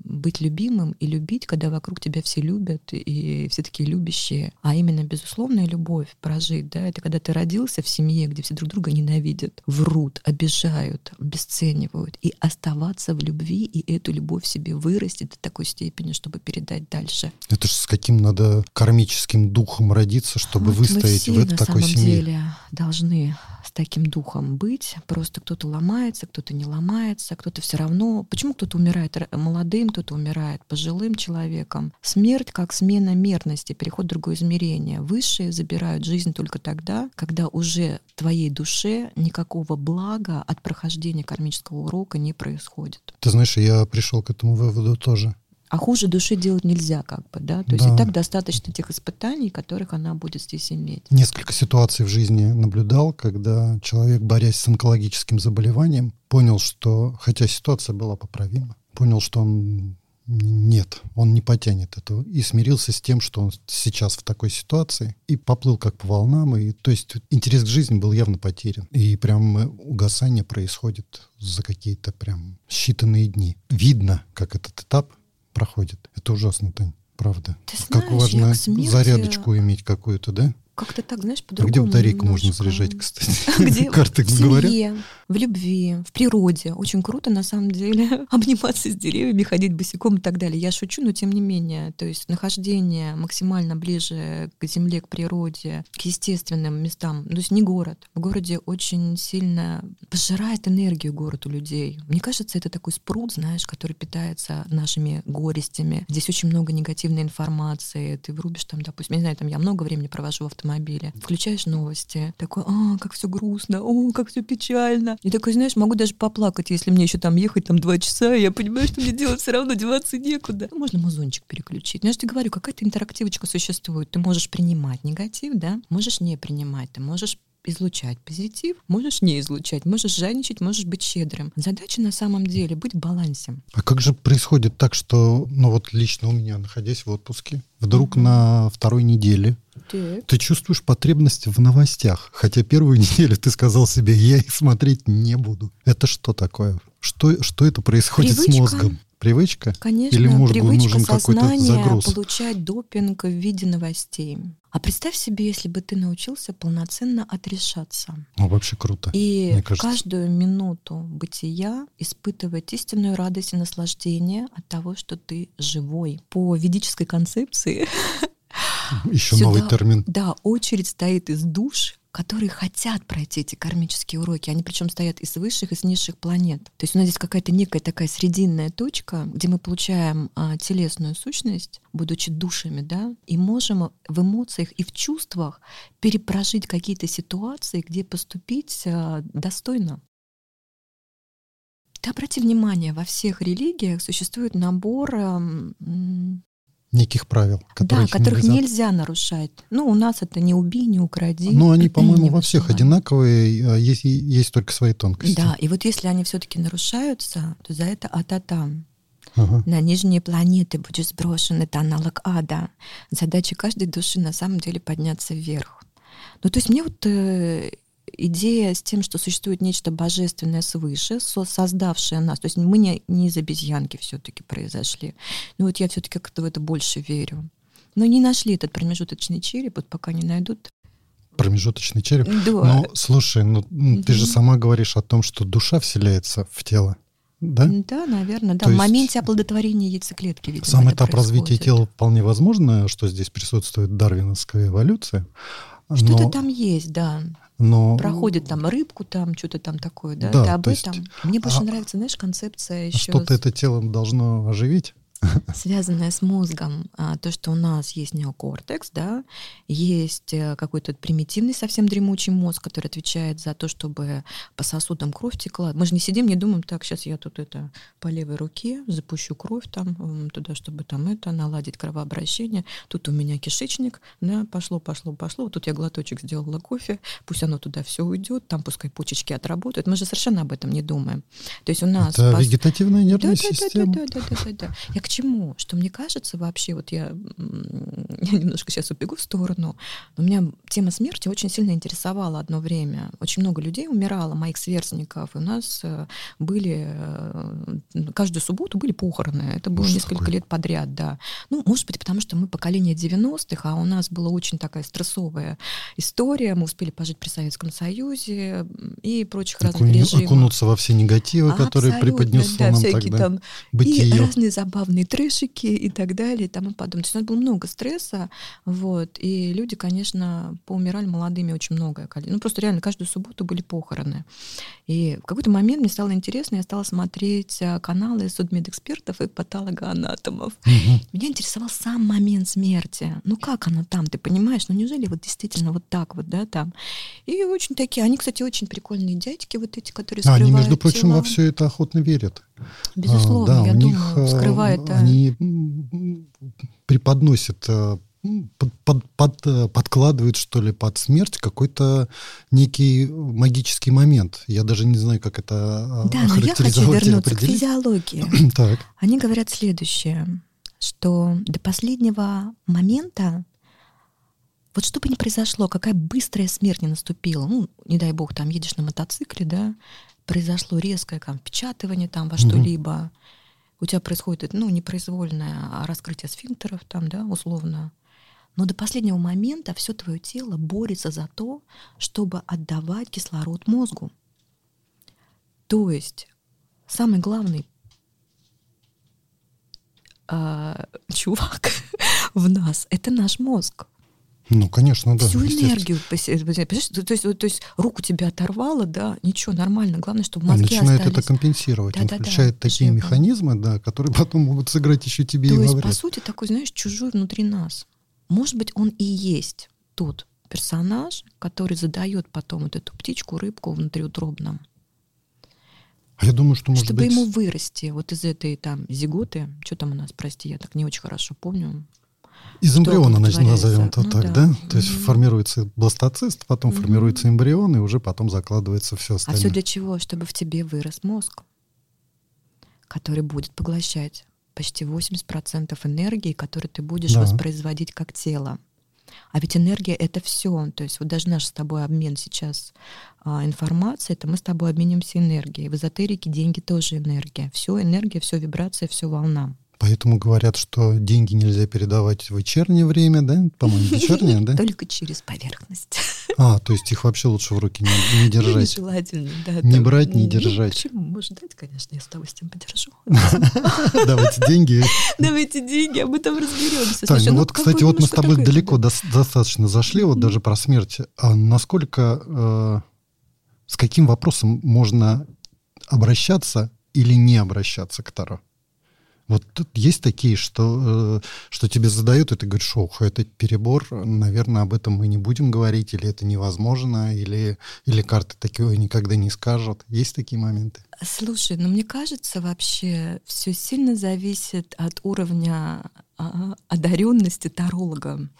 быть любимым и любить, когда вокруг тебя все любят и все такие любящие. А именно безусловная любовь прожить, да, это когда ты родился в семье, где все друг друга ненавидят, врут, обижают, обесценивают, и оставаться в любви и эту любовь себе вырастить до такой степени, чтобы передать дальше. Это же с каким надо кармическим духом родиться, чтобы вот выстоять все, в этой такой семье. На самом деле должны с таким духом быть. Просто кто-то ломается, кто-то не ломается, кто-то все равно. Почему кто-то умирает молодым, кто-то умирает пожилым человеком? Смерть как смена мерности, переход в другое измерение. Высшие забирают жизнь только тогда, когда уже твоей душе никакого блага от прохождения кармического урока не происходит. Ты знаешь, я пришел к этому выводу тоже. А хуже души делать нельзя, как бы, да? То да. есть и так достаточно тех испытаний, которых она будет здесь иметь. Несколько ситуаций в жизни наблюдал, когда человек, борясь с онкологическим заболеванием, понял, что, хотя ситуация была поправима, понял, что он нет, он не потянет этого. И смирился с тем, что он сейчас в такой ситуации. И поплыл как по волнам. И, то есть интерес к жизни был явно потерян. И прям угасание происходит за какие-то прям считанные дни. Видно, как этот этап проходит. Это ужасно, Тань, правда. Ты знаешь, как важно зарядочку иметь какую-то, да? Как-то так, знаешь, А по-другому. где батарейку можно заряжать, кстати? *laughs* Где? *laughs* Карты в семье, в любви, в природе. Очень круто, на самом деле, *laughs* обниматься с деревьями, ходить босиком и так далее. Я шучу, но тем не менее. То есть нахождение максимально ближе к земле, к природе, к естественным местам. То есть не город. В городе очень сильно пожирает энергию город у людей. Мне кажется, это такой спрут, знаешь, который питается нашими горестями. Здесь очень много негативной информации. Ты врубишь там, допустим, я не знаю, там я много времени провожу в автомобиле. Включаешь новости, такой, а, как все грустно, о, как все печально. И такой, знаешь, могу даже поплакать, если мне еще там ехать там два часа, и я понимаю, что мне делать все равно деваться некуда. Ну, Можно музончик переключить. Ну, я же тебе говорю, какая-то интерактивочка существует. Ты можешь принимать негатив, да, можешь не принимать, ты можешь излучать позитив, можешь не излучать, можешь жадничать, можешь быть щедрым. Задача на самом деле быть в балансе. А как же происходит так, что, ну вот лично у меня, находясь в отпуске, вдруг на второй неделе Так. ты чувствуешь потребность в новостях, хотя первую *laughs* неделю ты сказал себе, я их смотреть не буду. Это что такое? Что, что это происходит с Привычка. мозгом? Привычка? Конечно, Или мозгу привычка нужен сознания загруз? получать допинг в виде новостей. А представь себе, если бы ты научился полноценно отрешаться Ну, вообще круто. и каждую минуту бытия испытывать истинную радость и наслаждение от того, что ты живой. По ведической концепции, Еще сюда- новый термин. да, очередь стоит из душ, которые хотят пройти эти кармические уроки. Они причем стоят из высших, и с низших планет. То есть у нас здесь какая-то некая такая срединная точка, где мы получаем а, телесную сущность, будучи душами, да, и можем в эмоциях и в чувствах перепрожить какие-то ситуации, где поступить а, достойно. Ты обрати внимание, во всех религиях существует набор Неких правил, которые да, которых нельзя. нарушать. Ну, у нас это не убей, не укради. Но они, по-моему, во всех одинаковые, а есть, есть только свои тонкости. Да, и вот если они все-таки нарушаются, то за это ататам. Ага. На нижние планеты будешь сброшен, это аналог ада. Задача каждой души на самом деле подняться вверх. Ну, то есть мне вот э, идея с тем, что существует нечто божественное свыше, со- создавшее нас. То есть мы не, не из обезьянки все-таки произошли. Ну вот я все-таки как-то в это больше верю. Но не нашли этот промежуточный череп, вот пока не найдут. Промежуточный череп. Да. Ну, слушай, ну м, ты же сама говоришь о том, что душа вселяется в тело. Да? Да, наверное, да. То В моменте оплодотворения яйцеклетки, видимо, Сам этап развития тела вполне возможно, что здесь присутствует дарвиновская эволюция. Что-то но, там есть, да. Но Проходит там рыбку, там что-то там такое, да? Да, Ты об то есть, этом. Мне больше а- нравится, знаешь, концепция еще что-то это тело должно оживить. *laughs* связанная с мозгом. А, то, что у нас есть неокортекс, да, есть э, какой-то примитивный совсем дремучий мозг, который отвечает за то, чтобы по сосудам кровь текла. Мы же не сидим, не думаем, так, сейчас я тут это по левой руке запущу кровь там туда, чтобы там это наладить кровообращение. Тут у меня кишечник, да, пошло, пошло, пошло. Вот тут я глоточек сделала кофе, пусть оно туда все уйдет, там пускай почечки отработают. Мы же совершенно об этом не думаем. То есть у нас это по вегетативная нервная да, система. Да, да, да, да, да, да. Я к чему? Что мне кажется вообще, вот я, *laughs* я немножко сейчас убегу в сторону, но меня тема смерти очень сильно интересовала одно время. Очень много людей умирало, моих сверстников, и у нас э, были, э, каждую субботу были похороны. Это было Ужас несколько какой. лет подряд, да. Ну, может быть, потому что мы поколение 90-х, а у нас была очень такая стрессовая история. Мы успели пожить при Советском Союзе и прочих разных Окуни- режимах. окунуться во все негативы, которые Абсолютно, преподнесло да, нам всякие тогда там и бытие. разные забавные трэшики и так далее и тому подобное. То есть у нас было много стресса, вот, и люди, конечно, поумирали молодыми очень многое. Ну, просто реально каждую субботу были похороны. И в какой-то момент мне стало интересно, я стала смотреть а, каналы судмедэкспертов и патологоанатомов. Мгм. Меня интересовал сам момент смерти. Ну как оно там, ты понимаешь? Ну неужели вот действительно вот так вот, да, там? И очень такие, они, кстати, очень прикольные дядьки вот эти, которые А, Они, между прочим, тела. во все это охотно верят. Безусловно, А, да, я у них думаю, а, скрывает... а, они преподносят, м, под- под- под- э, подкладывают, что ли, под смерть какой-то некий магический момент. Я даже не знаю, как это а, Да, но я хочу вернуться к физиологии. *clears throat* Так. Они говорят следующее, что до последнего момента вот что бы ни произошло, какая быстрая смерть не наступила, ну, не дай бог, там едешь на мотоцикле, да, произошло резкое там, впечатывание там во что-либо, у тебя происходит, ну, непроизвольное а раскрытие сфинктеров там, да, условно, Но до последнего момента все твое тело борется за то, чтобы отдавать кислород мозгу. То есть самый главный э, чувак *laughs* в нас это наш мозг. Ну, конечно, да. Всю энергию, то есть, то есть руку тебя оторвало, да, ничего, нормально. Главное, чтобы мозги Он начинает остались. это компенсировать. Да, Он да, включает да, такие механизмы, да, которые потом могут сыграть еще тебе то и есть, вред. по сути, такой, знаешь, чужой внутри нас. Может быть, он и есть тот персонаж, который задает потом вот эту птичку, рыбку внутриутробном. А я думаю, что может Чтобы быть... ему вырасти вот из этой там зиготы, что там у нас, прости, я так не очень хорошо помню, из эмбриона, назовем это ну, так, да. да? То есть mm-hmm. формируется бластоцист, потом mm-hmm. формируется эмбрион, и уже потом закладывается все остальное. А все для чего? Чтобы в тебе вырос мозг, который будет поглощать почти 80% энергии, которую ты будешь да. воспроизводить как тело. А ведь энергия — это все. То есть вот даже наш с тобой обмен сейчас а, информацией, это мы с тобой обменимся энергией. В эзотерике деньги тоже энергия. Все энергия, все вибрация, все волна. Поэтому говорят, что деньги нельзя передавать в вечернее время, да? По-моему, вечернее, *laughs* да? Только через поверхность. А, то есть их вообще лучше в руки не, не *laughs* держать. Нежелательно, да. Не там, брать, не держать. Ну, почему? Может дать, конечно, я с удовольствием подержу. *laughs* Давайте деньги. Давайте деньги, об этом разберемся. Тань, ну вот, кстати, вот мы с тобой далеко достаточно зашли, вот даже про смерть. А насколько, э, с каким вопросом можно обращаться или не обращаться к Таро? Вот тут есть такие, что, э, что тебе задают, и ты говоришь, ох, это перебор, наверное, об этом мы не будем говорить, или это невозможно, или, или карты такого никогда не скажут. Есть такие моменты? Слушай, ну мне кажется, вообще все сильно зависит от уровня а, одаренности таролога.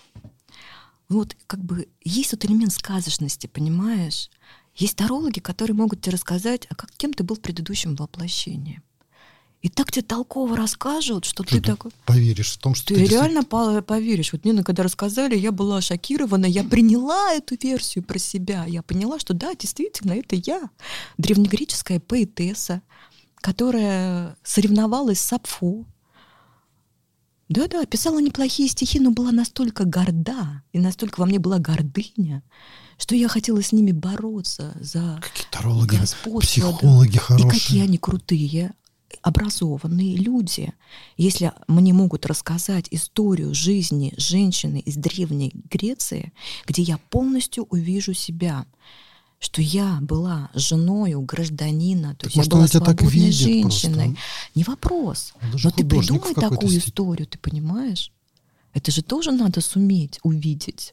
Вот как бы есть вот элемент сказочности, понимаешь? Есть тарологи, которые могут тебе рассказать, а как кем ты был в предыдущем воплощении. И так тебе толково расскажут, что, что ты, ты такой... Поверишь в том, что ты... Ты реально действительно... поверишь. Вот мне когда рассказали, я была шокирована, я приняла эту версию про себя. Я поняла, что да, действительно, это я. Древнегреческая поэтесса, которая соревновалась с Сапфо. Да-да, писала неплохие стихи, но была настолько горда, и настолько во мне была гордыня, что я хотела с ними бороться за Какие тарологи, психологи да. хорошие. И какие они крутые образованные люди. Если мне могут рассказать историю жизни женщины из Древней Греции, где я полностью увижу себя, что я была женою гражданина, то так есть может, я была свободной женщиной. Просто. Не вопрос. Но ты придумай такую степени. историю, ты понимаешь? Это же тоже надо суметь увидеть.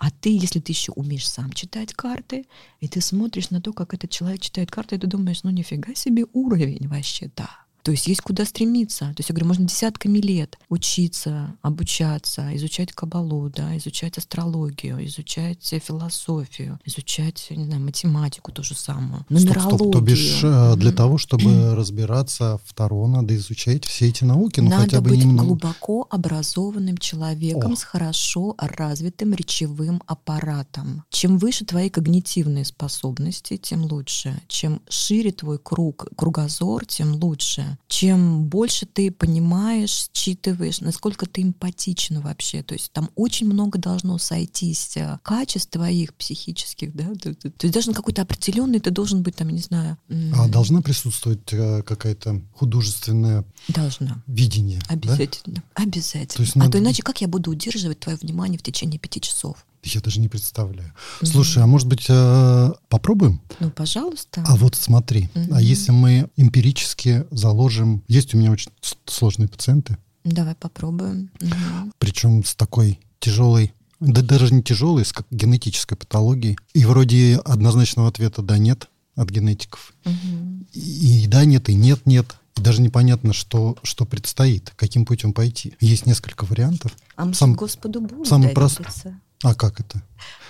А ты, если ты еще умеешь сам читать карты, и ты смотришь на то, как этот человек читает карты, и ты думаешь, ну нифига себе уровень вообще, да. То есть есть куда стремиться. То есть я говорю, можно десятками лет учиться, обучаться, изучать кабалу, да, изучать астрологию, изучать философию, изучать, не знаю, математику ту же самую, нумерологию. Стоп, стоп, то бишь э, для того, чтобы разбираться в Таро, надо изучать все эти науки, ну надо хотя бы быть немного. глубоко образованным человеком О. с хорошо развитым речевым аппаратом. Чем выше твои когнитивные способности, тем лучше. Чем шире твой круг, кругозор, тем лучше чем больше ты понимаешь, считываешь, насколько ты эмпатичен вообще. То есть там очень много должно сойтись э, качеств твоих психических, да. То есть даже какой-то определенный ты должен быть там, не знаю. А должна присутствовать э, какая-то художественная должна. видение? Обязательно. Да? Обязательно. То есть, а надо... то иначе как я буду удерживать твое внимание в течение пяти часов? Я даже не представляю. Mm-hmm. Слушай, а может быть э, попробуем? Ну, пожалуйста. А вот смотри, mm-hmm. а если мы эмпирически заложим, есть у меня очень сложные пациенты. Давай попробуем. Mm-hmm. Причем с такой тяжелой, да даже не тяжелой, с генетической патологией. И вроде однозначного ответа да нет от генетиков. И, и да нет, и нет нет. И даже непонятно, что, что предстоит, каким путем пойти. Есть несколько вариантов. А мы Сам, Господу Богу самый простой. А как это?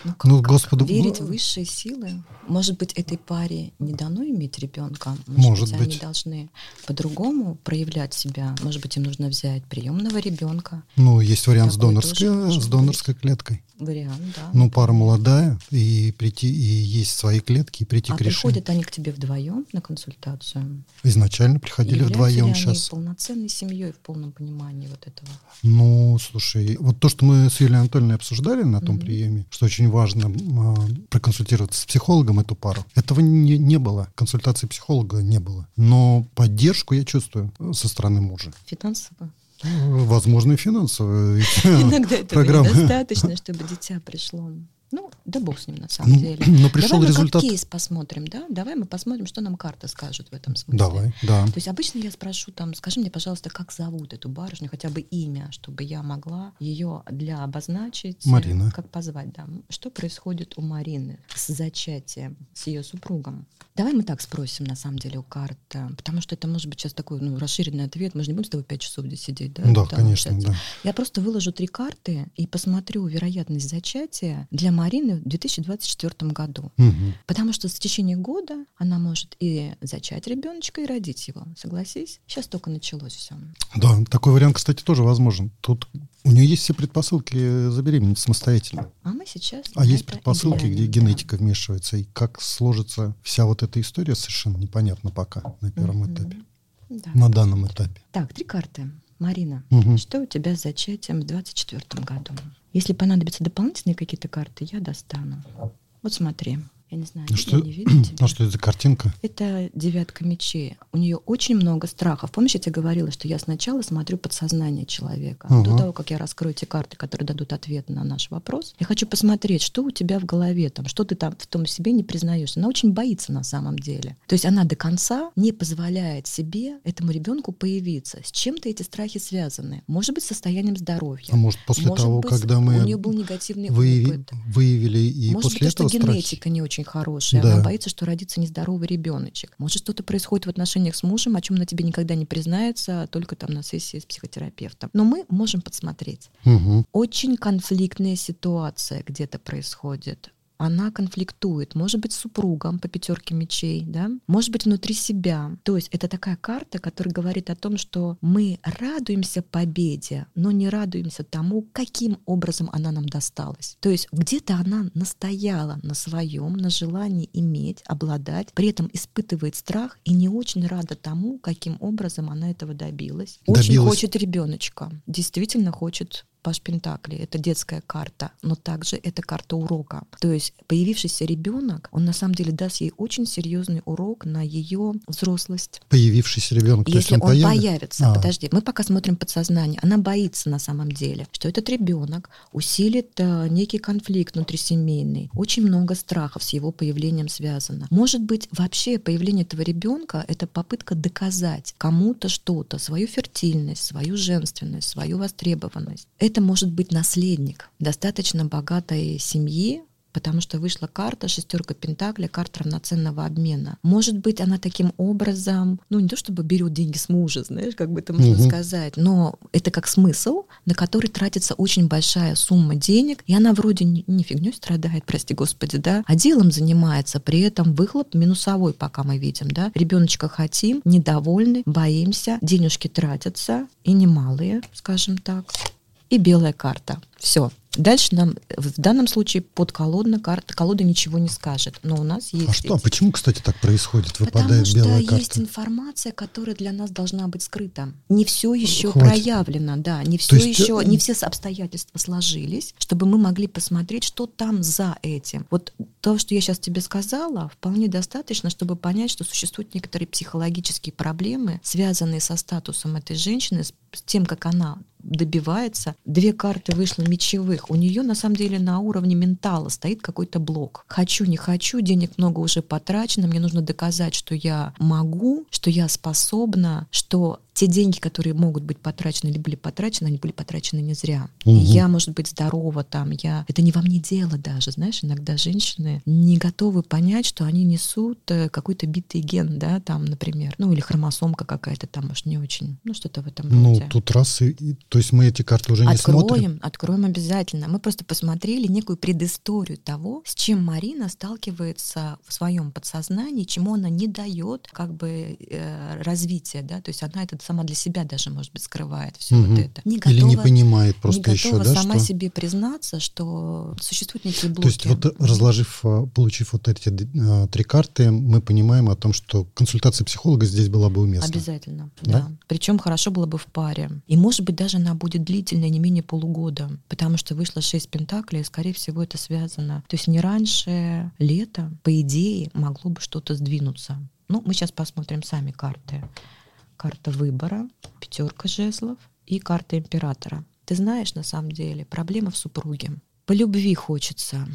Ну, как, ну Господу... Верить в высшие силы. Может быть, этой паре не дано иметь ребенка. Может, Может быть, быть, они должны по-другому проявлять себя. Может быть, им нужно взять приемного ребенка. Ну, есть вариант с донорской, с донорской клеткой. Вариант, да. Ну, пара молодая, и прийти, и есть свои клетки, и прийти а к решению. приходят они к тебе вдвоем на консультацию? Изначально приходили вдвоем ли сейчас. Они полноценной семьей в полном понимании вот этого? Ну, слушай, вот то, что мы с Юлией Анатольевной обсуждали на том mm-hmm. приеме, что очень важно э, проконсультироваться с психологом эту пару. Этого не, не было. Консультации психолога не было. Но поддержку я чувствую со стороны мужа. Финансово? Возможно, и финансово. *laughs* Иногда этого недостаточно, чтобы дитя пришло. Ну, да бог с ним на самом Ну, деле. *clears throat* но пришел Давай мы результат. как кейс посмотрим, да? Давай мы посмотрим, что нам карта скажет в этом смысле. Давай, да. То есть обычно я спрошу там, скажи мне, пожалуйста, как зовут эту барышню, хотя бы имя, чтобы я могла ее для обозначить. Марина. Как позвать, да. Что происходит у Марины с зачатием, с ее супругом? Давай мы так спросим, на самом деле, у карт, э, потому что это может быть сейчас такой ну, расширенный ответ. Мы же не будем с тобой пять часов здесь сидеть, да? Да, там конечно, общаться. да. Я просто выложу три карты и посмотрю вероятность зачатия для Марины в 2024 году. Мгм. Потому что в течение года она может и зачать ребеночка, и родить его. Согласись? Сейчас только началось все. Да, такой вариант, кстати, тоже возможен. Тут у нее есть все предпосылки забеременеть самостоятельно. А мы сейчас... А есть предпосылки, где глянем, да. генетика вмешивается. И как сложится вся вот эта история, совершенно непонятно пока на первом Мгм. этапе, Да. на данном этапе. Так, три карты. Марина, Мгм. что у тебя с зачатием в 2024 году? Если понадобятся дополнительные какие-то карты, я достану. Вот смотри. Я не знаю, Ну что, не видно *clears throat* тебя? ну что это за картинка? Это девятка мечей. У нее очень много страхов. Помнишь, я тебе говорила, что я сначала смотрю подсознание человека. Ага. До того, как я раскрою те карты, которые дадут ответ на наш вопрос, я хочу посмотреть, что у тебя в голове, там, что ты там в том себе не признаешь. Она очень боится на самом деле. То есть она до конца не позволяет себе, этому ребенку появиться. С чем-то эти страхи связаны. Может быть, состоянием здоровья. А может, после Может того, быть, когда у мы нее был негативный выяви- опыт. выявили и Может после быть, то, этого что страхи? генетика не очень хорошая, Да. она боится, что родится нездоровый ребеночек. Может, что-то происходит в отношениях с мужем, о чем она тебе никогда не признается, а только там на сессии с психотерапевтом. Но мы можем подсмотреть. Мгм. Очень конфликтная ситуация где-то происходит. Она конфликтует, может быть, с супругом по пятерке мечей, да, может быть, внутри себя. То есть это такая карта, которая говорит о том, что мы радуемся победе, но не радуемся тому, каким образом она нам досталась. То есть где-то она настояла на своем, на желании иметь, обладать, при этом испытывает страх и не очень рада тому, каким образом она этого добилась. Очень Добилась. хочет ребеночка, действительно хочет Паш Пентакли, это детская карта, но также это карта урока. То есть появившийся ребенок, он на самом деле даст ей очень серьезный урок на ее взрослость. Появившийся ребенок, то есть Если он, он появится? появится, А. подожди, мы пока смотрим подсознание. Она боится на самом деле, что этот ребенок усилит э, некий конфликт внутрисемейный. Очень много страхов с его появлением связано. Может быть, вообще появление этого ребенка это попытка доказать кому-то что-то, свою фертильность, свою женственность, свою востребованность. Это может быть наследник достаточно богатой семьи, потому что вышла карта шестерка пентакля, карта равноценного обмена. Может быть, она таким образом, ну не то чтобы берет деньги с мужа, знаешь, как бы это можно Мгм. сказать, но это как смысл, на который тратится очень большая сумма денег, и она вроде не, не фигней страдает, прости господи, да, а делом занимается, при этом выхлоп минусовой, пока мы видим, да, ребеночка хотим, недовольны, боимся, денежки тратятся, и немалые, скажем так, и белая карта. Все. Дальше нам в данном случае подколодно карта, колода ничего не скажет. Но у нас есть... А что, а эти- почему, кстати, так происходит? Потому Выпадает что белая есть карта. информация, которая для нас должна быть скрыта. Не все еще Хватит. проявлено, да, не все есть, еще, э, не все обстоятельства сложились, чтобы мы могли посмотреть, что там за этим. Вот то, что я сейчас тебе сказала, вполне достаточно, чтобы понять, что существуют некоторые психологические проблемы, связанные со статусом этой женщины, с с тем, как она добивается. Две карты вышло мечевых. У нее на самом деле на уровне ментала стоит какой-то блок. Хочу, не хочу, денег много уже потрачено, мне нужно доказать, что я могу, что я способна, что те деньги, которые могут быть потрачены или были потрачены, они были потрачены не зря. Угу. Я, может быть, здорова там, я... Это не во мне дело даже, знаешь, иногда женщины не готовы понять, что они несут э, какой-то битый ген, да, там, например, ну или хромосомка какая-то там, может, не очень, ну что-то в этом ну, роде. Ну, тут раз и... То есть мы эти карты уже не откроем, смотрим? Откроем обязательно. Мы просто посмотрели некую предысторию того, с чем Марина сталкивается в своем подсознании, чему она не дает как бы э, развития, да, то есть она это сама для себя даже, может быть, скрывает все угу. вот это. Не готова, Или не понимает просто не еще, готова да, сама что... себе признаться, что существуют некие блоки. То есть вот разложив, э, получив вот эти э, три карты, мы понимаем о том, что консультация психолога здесь была бы уместна. Обязательно, да. да. Причем хорошо было бы в паре. И, может быть, даже она будет длительной, не менее полугода, потому что вышло шесть пентаклей, и, скорее всего, это связано. То есть не раньше лета, по идее, могло бы что-то сдвинуться. Ну, мы сейчас посмотрим сами карты. Карта выбора, пятерка жезлов и карта императора. Ты знаешь, на самом деле, проблема в супруге. По любви хочется,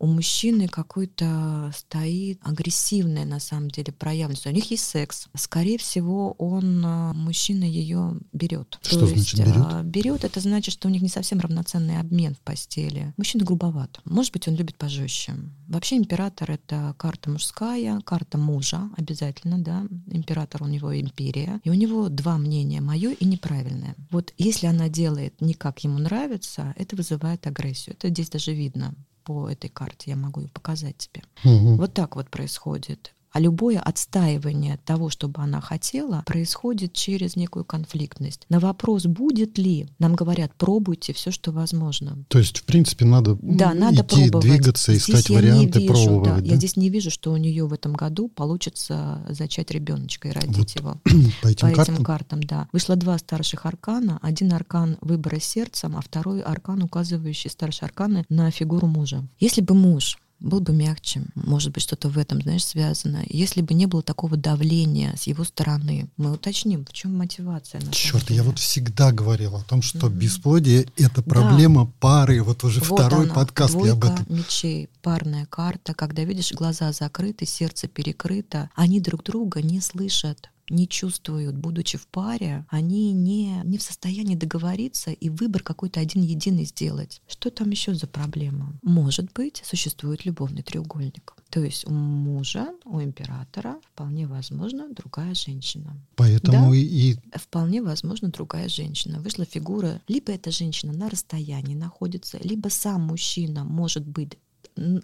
у мужчины какой-то стоит агрессивная на самом деле проявленность. У них есть секс. Скорее всего, он, а, мужчина ее берет. Что То значит есть, берет? Берет, это значит, что у них не совсем равноценный обмен в постели. Мужчина грубоват. Может быть, он любит пожестче. Вообще император — это карта мужская, карта мужа обязательно, да. Император у него империя. И у него два мнения, мое и неправильное. Вот если она делает не как ему нравится, это вызывает агрессию. Это здесь даже видно по этой карте, я могу ее показать тебе. Угу. Вот так вот происходит. А любое отстаивание того, чтобы она хотела, происходит через некую конфликтность. На вопрос, будет ли, нам говорят, пробуйте все, что возможно. То есть, в принципе, надо, да, надо идти, пробовать. двигаться, искать здесь варианты, вижу, пробовать. Да, да? Я здесь не вижу, что у нее в этом году получится зачать ребеночка и родить вот его. *clears throat* По этим, по картам? этим картам, да. Вышло два старших аркана. Один аркан выбора сердцем, а второй аркан, указывающий старшие арканы на фигуру мужа. Если бы муж был бы мягче. Может быть, что-то в этом, знаешь, связано. Если бы не было такого давления с его стороны, мы уточним, в чем мотивация. Черт, я вот всегда говорил о том, что mm-hmm. бесплодие — это проблема да. пары. Вот уже вот второй она, подкаст я об этом. мечей, парная карта, когда, видишь, глаза закрыты, сердце перекрыто, они друг друга не слышат не чувствуют, будучи в паре, они не, не в состоянии договориться и выбор какой-то один единый сделать. Что там еще за проблема? Может быть, существует любовный треугольник. То есть у мужа, у императора вполне возможно другая женщина. Поэтому да? и... Вполне возможно другая женщина. Вышла фигура, либо эта женщина на расстоянии находится, либо сам мужчина может быть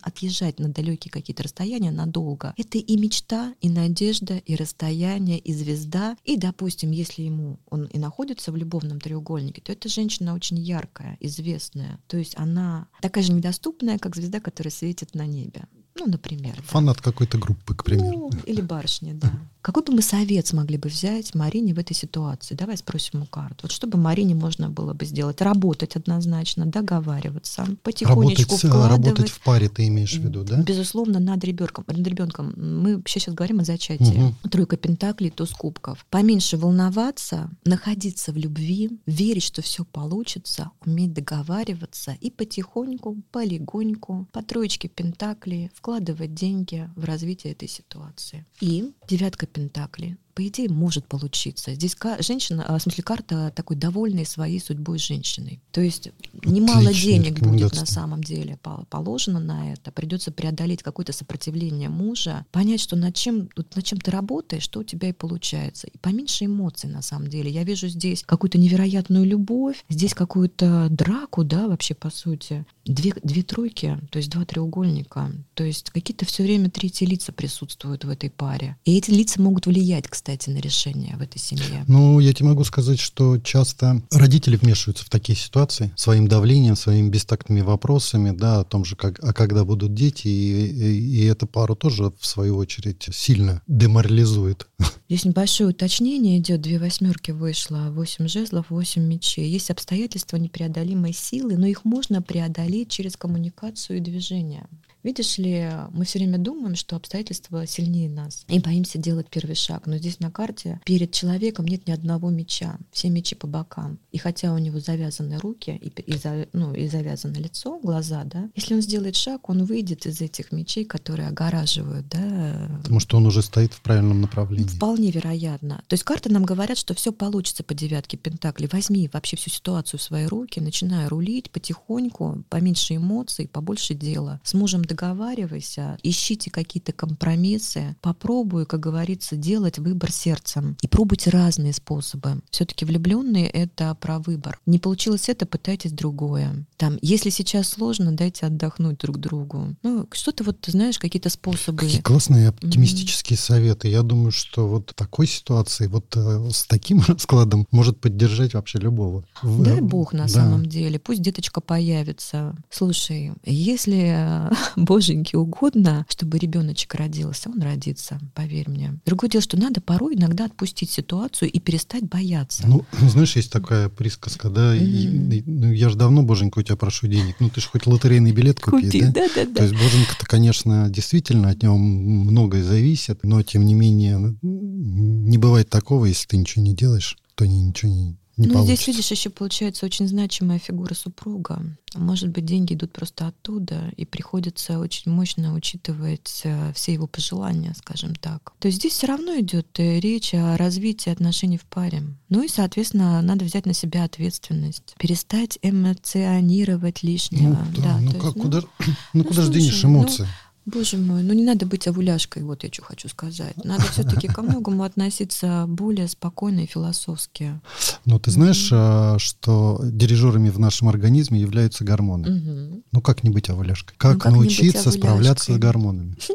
отъезжать на далекие какие-то расстояния надолго. Это и мечта, и надежда, и расстояние, и звезда. И, допустим, если ему он и находится в любовном треугольнике, то эта женщина очень яркая, известная. То есть она такая же недоступная, как звезда, которая светит на небе. Ну, например. Фанат да. какой-то группы, к примеру. Ну, или барышня, да. Какой бы мы совет смогли бы взять Марине в этой ситуации? Давай спросим у карт. Вот что бы Марине можно было бы сделать? Работать однозначно, договариваться, потихонечку работать, э, вкладывать. Работать в паре ты имеешь в виду, да? Безусловно, над ребенком. Над ребенком. Мы вообще сейчас говорим о зачатии. Угу. Тройка пентаклей, туз кубков. Поменьше волноваться, находиться в любви, верить, что все получится, уметь договариваться и потихоньку, полегоньку, по троечке пентаклей вкладывать деньги в развитие этой ситуации. И девятка Пентакли по идее, может получиться. Здесь женщина, а, в смысле, карта такой довольной своей судьбой женщиной. То есть немало денег будет на самом деле положено на это. Придется преодолеть какое-то сопротивление мужа, понять, что над чем, над чем ты работаешь, что у тебя и получается. И поменьше эмоций на самом деле. Я вижу здесь какую-то невероятную любовь, здесь какую-то драку, да, вообще по сути. Две, две тройки, то есть два треугольника. То есть какие-то все время третьи лица присутствуют в этой паре. И эти лица могут влиять, кстати на решение в этой семье? Ну, я тебе могу сказать, что часто родители вмешиваются в такие ситуации своим давлением, своими бестактными вопросами, да, о том же, как, а когда будут дети, и, и, и эту пару тоже, в свою очередь, сильно деморализует. *laughs* Здесь небольшое уточнение идет, две восьмерки вышло, восемь жезлов, восемь мечей. Есть обстоятельства непреодолимой силы, но их можно преодолеть через коммуникацию и движение. Видишь ли, мы все время думаем, что обстоятельства сильнее нас и боимся делать первый шаг. Но здесь на карте перед человеком нет ни одного меча, все мечи по бокам. И хотя у него завязаны руки и, и, ну, и завязано лицо, глаза, да, если он сделает шаг, он выйдет из этих мечей, которые огораживают, да. Потому что он уже стоит в правильном направлении. Вполне вероятно. То есть карты нам говорят, что все получится по девятке Пентакли. Возьми вообще всю ситуацию в свои руки, начинай рулить потихоньку, поменьше эмоций, побольше дела. С мужем договаривайся, ищите какие-то компромиссы, попробуй, как говорится, делать выбор сердцем. И пробуйте разные способы. Все-таки влюбленные это про выбор. Не получилось это, пытайтесь другое. Там, если сейчас сложно, дайте отдохнуть друг другу. Ну, что-то вот, ты знаешь, какие-то способы. Какие классные оптимистические mm-hmm. советы. Я думаю, что вот в такой ситуации, вот э, с таким *laughs* раскладом может поддержать вообще любого. Дай бог на да. самом деле. Пусть деточка появится. Слушай, если *laughs* *laughs* боженьке угодно, чтобы ребеночек родился, он родится, поверь мне. Другое дело, что надо порой иногда отпустить ситуацию и перестать бояться. Ну, знаешь, есть такая присказка, да, mm-hmm. и, ну, я же давно, боженька, у тебя прошу денег. Ну, ты же хоть лотерейный билет купи, купи да? Да, да, да. То есть боженька-то, конечно, действительно от него многое зависит, но, тем не менее, не бывает такого, если ты ничего не делаешь, то ничего не, не ну, получится. здесь, видишь, еще получается очень значимая фигура супруга. Может быть, деньги идут просто оттуда, и приходится очень мощно учитывать э, все его пожелания, скажем так. То есть здесь все равно идет э, речь о развитии отношений в паре. Ну и, соответственно, надо взять на себя ответственность, перестать эмоционировать лишнего. Ну, да, да, ну, как, есть, куда, ну, *clears throat* ну, куда же денешь ну, эмоции? Ну, Боже мой, ну не надо быть овуляшкой, вот я что хочу сказать. Надо все-таки ко многому относиться более спокойно и философски. Ну, ты знаешь, mm-hmm. что дирижерами в нашем организме являются гормоны. Mm-hmm. Ну, как не быть овуляшкой? Как, ну, как научиться справляться с гормонами? *laughs*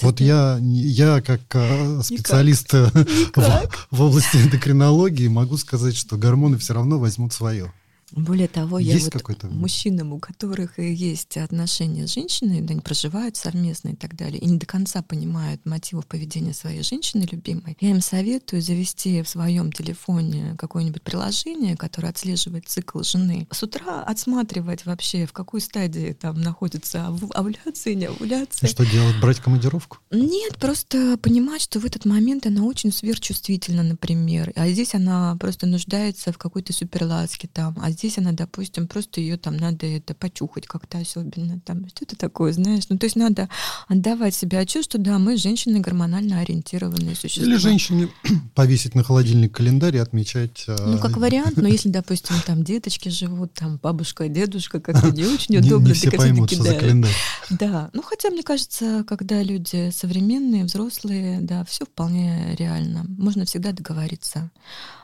Вот я, я как а, специалист э, *laughs* в, в области эндокринологии могу сказать, что гормоны все равно возьмут свое. Более того, есть я вот мужчинам, у которых есть отношения с женщиной, да, они проживают совместно и так далее, и не до конца понимают мотивов поведения своей женщины любимой, я им советую завести в своем телефоне какое-нибудь приложение, которое отслеживает цикл жены. С утра отсматривать вообще, в какой стадии там находится овуляция, не овуляция. И что делать? Брать командировку? Нет, просто понимать, что в этот момент она очень сверхчувствительна, например, а здесь она просто нуждается в какой-то суперласке там, а здесь она, допустим, просто ее там надо это почухать как-то особенно, там что-то такое, знаешь. Ну, то есть надо отдавать себе отчет, что да, мы женщины гормонально ориентированные существа. Или женщине *clears throat* повесить на холодильник календарь и отмечать. А, ну, как вариант, но если, допустим, там деточки живут, там бабушка, дедушка, как-то *laughs* не очень удобно. Не все поймут, что за календарь. Да, ну хотя, мне кажется, когда люди современные, взрослые, да, все вполне реально. Можно всегда договориться.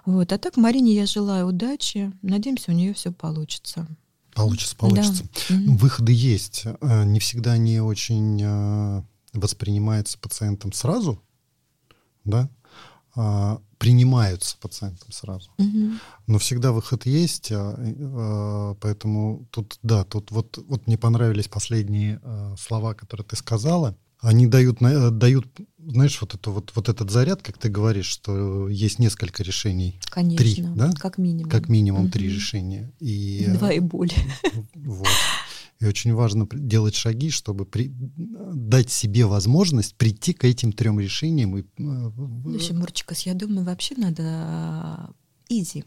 Вот. А так Марине я желаю удачи. Надеемся, у нее все получится. Получится, получится. Да. Выходы есть. Э, не всегда они очень э, воспринимаются пациентом сразу, да, а, принимаются пациентом сразу. Угу. Но всегда выход есть, а, поэтому тут, да, тут вот, вот мне понравились последние слова, которые ты сказала они дают, э, дают, знаешь, вот, это, вот, вот этот заряд, как ты говоришь, что есть несколько решений. Конечно, три, да? как минимум. Как минимум угу. три решения. И, Два и более. Вот. И очень важно делать шаги, чтобы при, дать себе возможность прийти к этим трем решениям. И, Слушай, Мурчикас, я думаю, вообще надо изи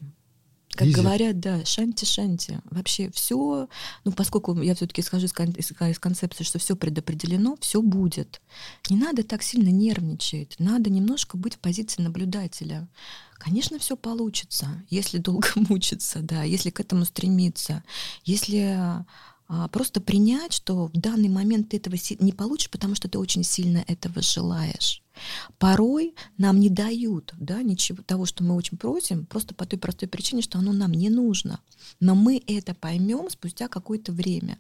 как Изи. говорят, да, шанти-шанти. Вообще все, ну, поскольку я все-таки скажу из, из, из концепции, что все предопределено, все будет. Не надо так сильно нервничать, надо немножко быть в позиции наблюдателя. Конечно, все получится, если долго *laughs* мучиться, да, если к этому стремиться, если а, просто принять, что в данный момент ты этого не получишь, потому что ты очень сильно этого желаешь. Порой нам не дают да, ничего того, что мы очень просим, просто по той простой причине, что оно нам не нужно. Но мы это поймем спустя какое-то время.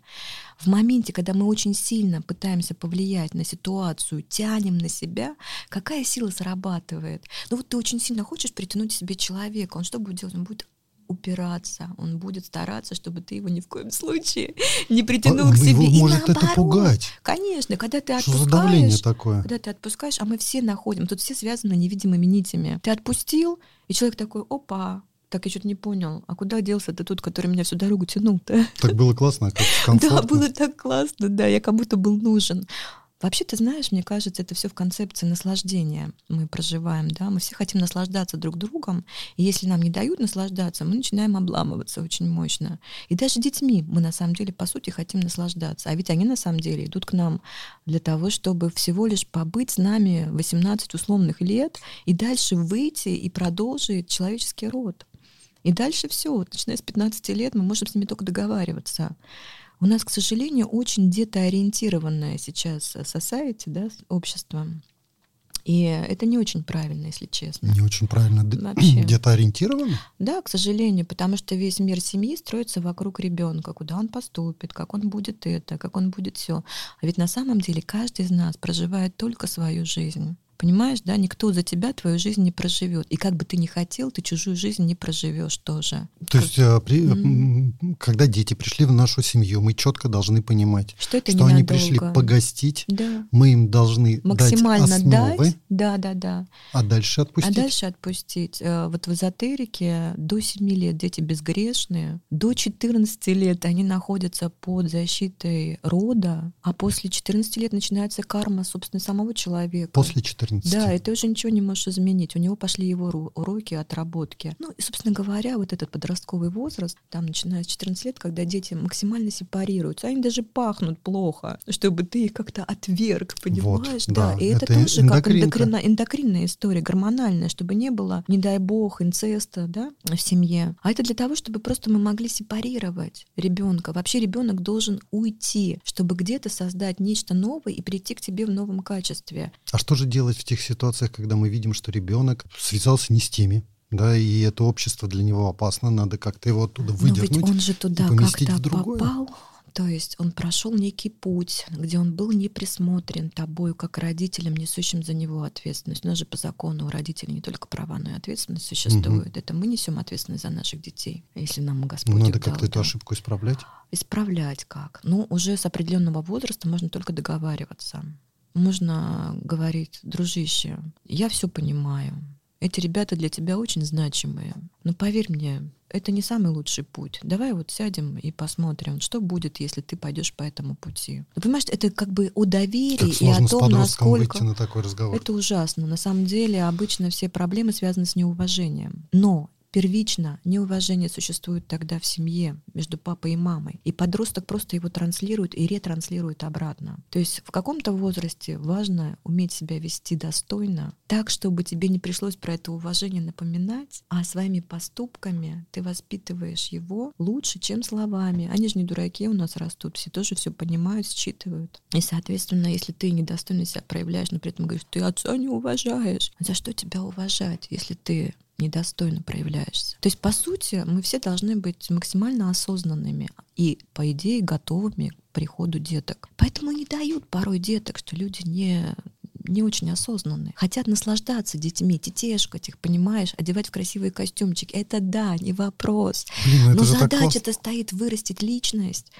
В моменте, когда мы очень сильно пытаемся повлиять на ситуацию, тянем на себя, какая сила срабатывает? Ну вот ты очень сильно хочешь притянуть к себе человека, он что будет делать? Он будет упираться, он будет стараться, чтобы ты его ни в коем случае *laughs* не притянул а, к себе. Его и может наоборот, это пугать. Конечно, когда ты Что отпускаешь, такое? когда ты отпускаешь, а мы все находим, тут все связаны невидимыми нитями. Ты отпустил, и человек такой, опа, так, я что-то не понял. А куда делся ты тот, который меня всю дорогу тянул-то? Так было классно, как комфортно. *laughs* Да, было так классно, да, я как будто был нужен. Вообще, ты знаешь, мне кажется, это все в концепции наслаждения мы проживаем, да, мы все хотим наслаждаться друг другом, и если нам не дают наслаждаться, мы начинаем обламываться очень мощно. И даже детьми мы на самом деле, по сути, хотим наслаждаться, а ведь они на самом деле идут к нам для того, чтобы всего лишь побыть с нами 18 условных лет и дальше выйти и продолжить человеческий род. И дальше все, начиная с 15 лет мы можем с ними только договариваться. У нас, к сожалению, очень детоориентированное сейчас society, да, общество. И это не очень правильно, если честно. Не очень правильно. Вообще. *clears throat* Где-то ориентировано? Да, к сожалению, потому что весь мир семьи строится вокруг ребенка, куда он поступит, как он будет это, как он будет все. А ведь на самом деле каждый из нас проживает только свою жизнь. Понимаешь, да, никто за тебя твою жизнь не проживет. И как бы ты ни хотел, ты чужую жизнь не проживешь тоже. То есть, а, при, mm. когда дети пришли в нашу семью, мы четко должны понимать, что, это что они пришли погостить, да. мы им должны максимально дать основы, дать, да, да, да. А дальше отпустить. А дальше отпустить. Э, вот в эзотерике до 7 лет дети безгрешные, до 14 лет они находятся под защитой рода, а после 14 лет начинается карма, собственно, самого человека. После 14 14. Да, и ты уже ничего не можешь изменить. У него пошли его уроки отработки. Ну, и, собственно говоря, вот этот подростковый возраст, там, начиная с 14 лет, когда дети максимально сепарируются, они даже пахнут плохо, чтобы ты их как-то отверг, понимаешь? Вот, да, да, и это, это тоже как эндокринна, эндокринная история, гормональная, чтобы не было, не дай бог, инцеста, да, в семье. А это для того, чтобы просто мы могли сепарировать ребенка. Вообще ребенок должен уйти, чтобы где-то создать нечто новое и прийти к тебе в новом качестве. А что же делать в тех ситуациях, когда мы видим, что ребенок связался не с теми, да, и это общество для него опасно, надо как-то его оттуда выдернуть. Но ведь он же туда как-то попал. То есть он прошел некий путь, где он был не присмотрен тобой как родителем, несущим за него ответственность. У нас же по закону у родителей не только права, но и ответственность существует. Угу. Это мы несем ответственность за наших детей, если нам Господь Надо как-то да. эту ошибку исправлять? Исправлять как? Ну, уже с определенного возраста можно только договариваться можно говорить, дружище, я все понимаю. Эти ребята для тебя очень значимые. Но поверь мне, это не самый лучший путь. Давай вот сядем и посмотрим, что будет, если ты пойдешь по этому пути. Вы понимаете, это как бы о доверии и о том, насколько... на такой разговор. Это ужасно. На самом деле обычно все проблемы связаны с неуважением. Но первично неуважение существует тогда в семье между папой и мамой. И подросток просто его транслирует и ретранслирует обратно. То есть в каком-то возрасте важно уметь себя вести достойно, так, чтобы тебе не пришлось про это уважение напоминать, а своими поступками ты воспитываешь его лучше, чем словами. Они же не дураки у нас растут, все тоже все понимают, считывают. И, соответственно, если ты недостойно себя проявляешь, но при этом говоришь, ты отца не уважаешь, за что тебя уважать, если ты недостойно проявляешься. То есть, по сути, мы все должны быть максимально осознанными и, по идее, готовыми к приходу деток. Поэтому не дают порой деток, что люди не не очень осознанные. Хотят наслаждаться детьми, детешкать их, понимаешь, одевать в красивые костюмчики. Это да, не вопрос. Блин, ну Но задача-то стоит вырастить личность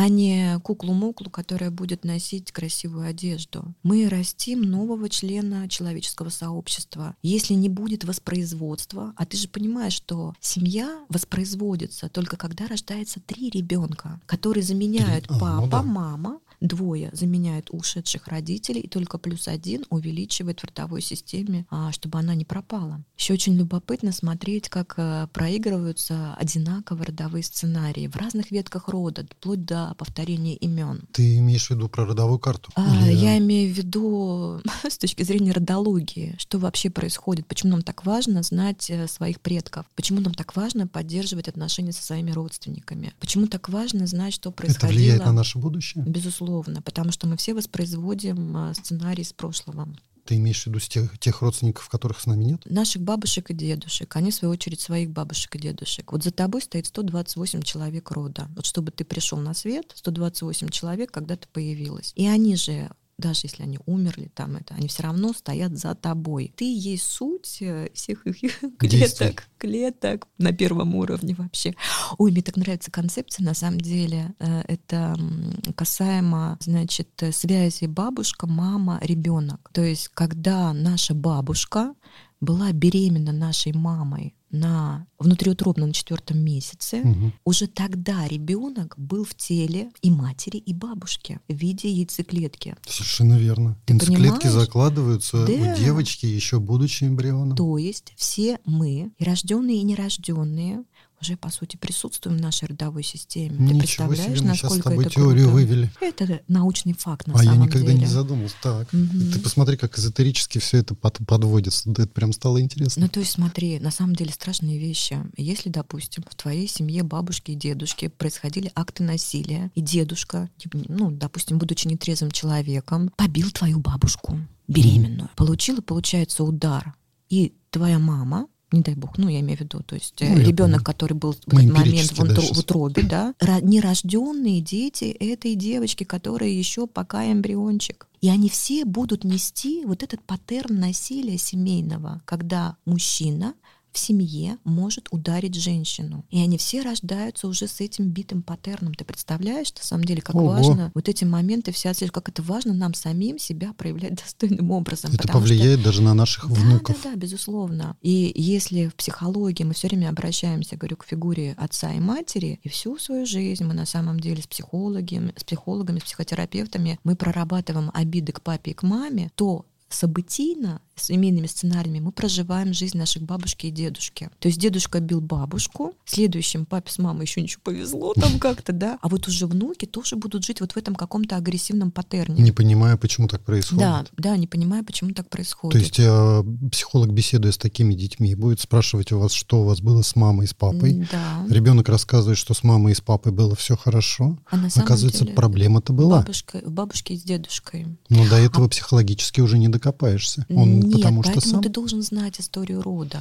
а не куклу-муклу, которая будет носить красивую одежду. Мы растим нового члена человеческого сообщества. Если не будет воспроизводства, а ты же понимаешь, что семья воспроизводится только когда рождается три ребенка, которые заменяют а, ну папа, ну да. мама, двое заменяют ушедших родителей, и только плюс один увеличивает в ротовой системе, а, чтобы она не пропала. Еще очень любопытно смотреть, как э, проигрываются одинаково родовые сценарии в разных ветках рода, вплоть до повторения имен. Ты имеешь в виду про родовую карту? А, Или... Я имею в виду *laughs* с точки зрения родологии, что вообще происходит, почему нам так важно знать э, своих предков, почему нам так важно поддерживать отношения со своими родственниками, почему так важно знать, что происходило. Это влияет на наше будущее? Безусловно безусловно, потому что мы все воспроизводим а, сценарий из прошлого. Ты имеешь в виду тех, тех родственников, которых с нами нет? Наших бабушек и дедушек. Они, в свою очередь, своих бабушек и дедушек. Вот за тобой стоит 128 человек рода. Вот чтобы ты пришел на свет, 128 человек когда-то появилось. И они же даже если они умерли, там это, они все равно стоят за тобой. Ты есть суть э, всех их *laughs* клеток, клеток на первом уровне вообще. Ой, мне так нравится концепция, на самом деле. Э, это касаемо, значит, связи бабушка, мама, ребенок. То есть, когда наша бабушка была беременна нашей мамой на внутриутробно на четвертом месяце, Мгм. уже тогда ребенок был в теле и матери, и бабушки в виде яйцеклетки. Совершенно верно. Ты Яйцеклетки понимаешь? закладываются Да. у девочки, еще будучи эмбрионом. То есть все мы, и рожденные, и нерожденные, уже по сути присутствуем в нашей родовой системе. Ты Ничего представляешь, себе, мы сейчас с насколько тобой это теорию круто? вывели. Это научный факт на а я самом никогда деле. не задумался. Так. Мгм. Ты посмотри, как эзотерически все это под- подводится. Да, это прям стало интересно. Ну, то есть, смотри, на самом деле страшные вещи. Если, допустим, в твоей семье бабушки и дедушки происходили акты насилия, и дедушка, типа, ну, допустим, будучи нетрезвым человеком, побил твою бабушку беременную, получила, получается, удар, и твоя мама не дай бог, ну, я имею в виду, то есть Ну, я ребенок, который был в этот момент в, утро- в утробе, да, *clears throat* нерожденные дети этой девочки, которая еще пока эмбриончик. И они все будут нести вот этот паттерн насилия семейного, когда мужчина в семье может ударить женщину. И они все рождаются уже с этим битым паттерном. Ты представляешь, на самом деле, как Ого. важно вот эти моменты все отслеживать, как это важно нам самим себя проявлять *laughs* достойным образом. это потому что- повлияет даже на наших да, внуков. Да, да, безусловно. И если в психологии мы все время обращаемся, говорю, к фигуре отца и матери, и всю свою жизнь мы на самом деле с психологами, с психологами, с психотерапевтами мы прорабатываем обиды к папе и к маме, то событийно, семейными сценариями мы проживаем жизнь наших бабушки и дедушки. То есть дедушка бил бабушку, следующим папе с мамой еще ничего повезло там *laughs* как-то, да, а вот уже внуки тоже будут жить вот в этом каком-то агрессивном паттерне. Не понимая, почему так происходит. Да, да, не понимая, почему так происходит. То есть э, психолог, беседуя с такими детьми, будет спрашивать у вас, что у вас было с мамой и с папой. Да. Ребенок рассказывает, что с мамой и с папой было все хорошо. А на самом Оказывается, деле проблема-то была. Бабушка, бабушки с дедушкой. Но до этого психологически уже не докопаешься. Он Нет, потому что поэтому сам. ты должен знать историю рода.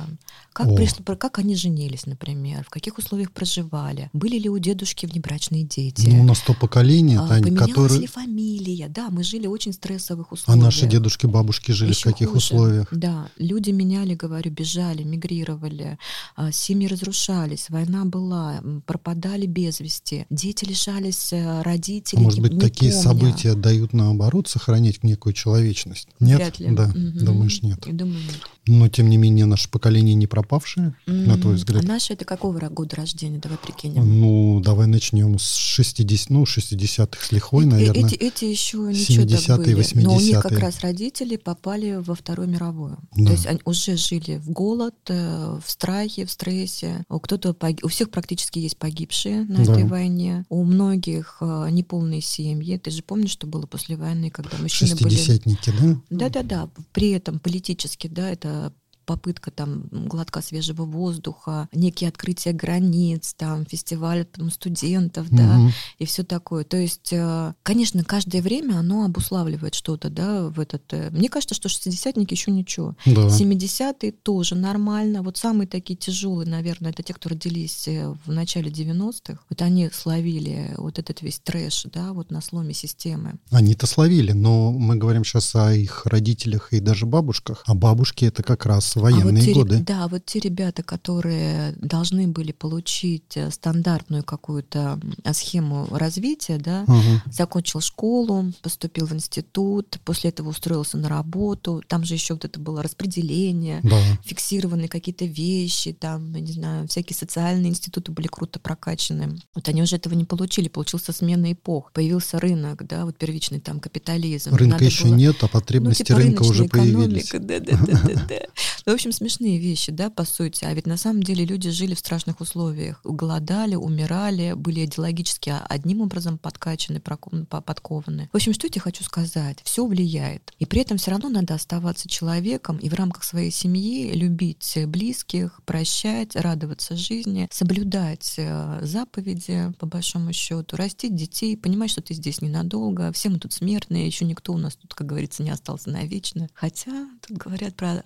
Как, О. пришло, как они женились, например, в каких условиях проживали, были ли у дедушки внебрачные дети, Ну, у нас то поколение, а, Тань, поменялась которые... ли фамилия. Да, мы жили в очень стрессовых А условиях. наши дедушки, бабушки жили в Ещё каких хуже. условиях? Да, люди меняли, говорю, бежали, мигрировали, а, семьи разрушались, война была, пропадали без вести, дети лишались э, А родителей. может не- быть, такие помня. события дают наоборот сохранить некую человечность? Нет? Вряд ли. Да, Мгм. думаешь, нет. Я думаю, нет. Но, тем не менее, наше поколение не пропавшее, на твой взгляд? А наши это какого года рождения? Давай прикинем. Ну, давай начнем с 60, ну, 60-х с лихвой, Э- наверное. Эти, эти еще ничего так 70-е, были. Но у них как 80-е. раз родители попали во Вторую мировую. Да. То есть они уже жили в голод, э, в страхе, в стрессе. У кто-то пог- у всех практически есть погибшие на Да. этой войне. У многих э, неполные семьи. Ты же помнишь, что было после войны, когда мужчины были Шестидесятники, да? да-да-да. При этом политически, да, это попытка там глотка свежего воздуха, некие открытия границ, там фестиваль там, студентов, да, Мгм. и все такое. То есть, э, конечно, каждое время оно обуславливает что-то, да, в этот. э, Мне кажется, что шестидесятники еще ничего. Да. 70-е тоже нормально. Вот самые такие тяжелые, наверное, это те, кто родились э, в начале 90-х. Вот они словили вот этот весь трэш, да, вот на сломе системы. Они-то словили, но мы говорим сейчас о их родителях и даже бабушках. А бабушки это как раз А военные вот те, годы. Да, вот те ребята, которые должны были получить э, стандартную какую-то схему развития, да, Ага. закончил школу, поступил в институт, после этого устроился на работу, там же еще вот это было распределение, Да. фиксированные какие-то вещи, там, я не знаю, всякие социальные институты были круто прокачаны. Вот они уже этого не получили, получился смена эпох, появился рынок, да, вот первичный там капитализм. Рынка Надо еще было- нет, а ну, потребности типа рынка уже появились. экономика, да-да-да-да. Ну, в общем, смешные вещи, да, по сути. А ведь на самом деле люди жили в страшных условиях. Голодали, умирали, были идеологически одним образом подкачаны, подкованы. В общем, что я тебе хочу сказать? Все влияет. И при этом все равно надо оставаться человеком и в рамках своей семьи любить близких, прощать, радоваться жизни, соблюдать э, заповеди, по большому счету, растить детей, понимать, что ты здесь ненадолго. Все мы тут смертные, еще никто у нас тут, как говорится, не остался навечно. Хотя тут говорят про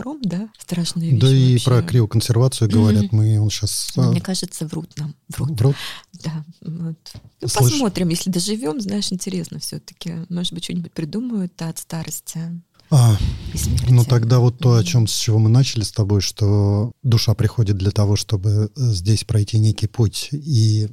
аденохром, да? Страшная вещь Да и вообще. про криоконсервацию говорят, Мгм. мы он сейчас... Но Мне кажется, врут нам. Врут. Врут. Да. Вот. Ну, Слышь. посмотрим, если доживем, знаешь, интересно все-таки. Может быть, что-нибудь придумают от старости. А, ну тогда вот то, о чем с чего мы начали с тобой, что душа приходит для того, чтобы э, здесь пройти некий путь и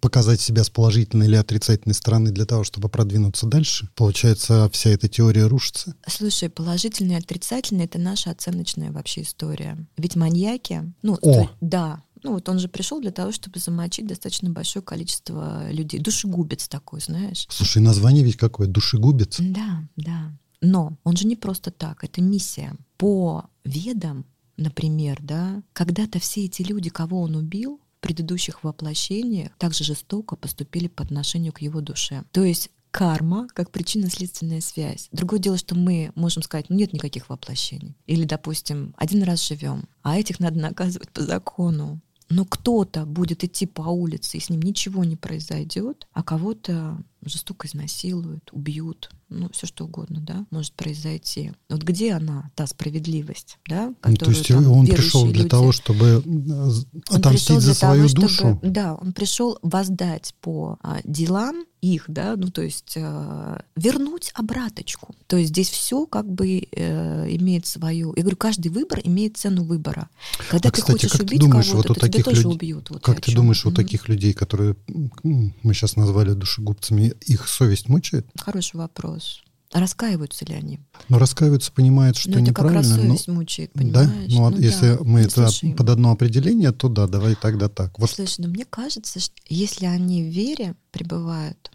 показать себя с положительной или отрицательной стороны для того, чтобы продвинуться дальше. Получается, вся эта теория рушится. Слушай, положительный и отрицательный — это наша оценочная вообще история. Ведь маньяки, ну, О. то, да, ну вот он же пришел для того, чтобы замочить достаточно большое количество людей. Душегубец такой, знаешь. Слушай, название ведь какое? Душегубец? Да, да. Но он же не просто так, это миссия. По ведам, например, да, когда-то все эти люди, кого он убил, в предыдущих воплощениях также жестоко поступили по отношению к его душе. То есть карма как причинно-следственная связь. Другое дело, что мы можем сказать, ну нет никаких воплощений. Или, допустим, один раз живем, а этих надо наказывать по закону но кто-то будет идти по улице, и с ним ничего не произойдет, а кого-то жестоко изнасилуют, убьют, ну, все что угодно, да, может произойти. Вот где она, та справедливость, да, которую ну, То есть там, он пришел для люди... того, чтобы э, отомстить за свою того, душу? Чтобы, да, он пришел воздать по а, делам их, да, ну, то есть э, вернуть обраточку. То есть здесь все как бы э, имеет свою... Я говорю, каждый выбор имеет цену выбора. Когда а, ты кстати, хочешь убить кого-то, вот то тебя тоже люд... убьют. Вот как ты думаешь, mm-hmm. у таких людей, которые мы сейчас назвали душегубцами, их совесть мучает? Хороший вопрос. Раскаиваются ли они? Ну, раскаиваются, понимают, что но неправильно. Это как раз совесть но... мучает, понимаешь? Да? Ну, ну если да. мы ну, это слушай, под одно определение, то да, давай тогда так. Вот. Слушай, ну мне кажется, что если они в вере пребывают,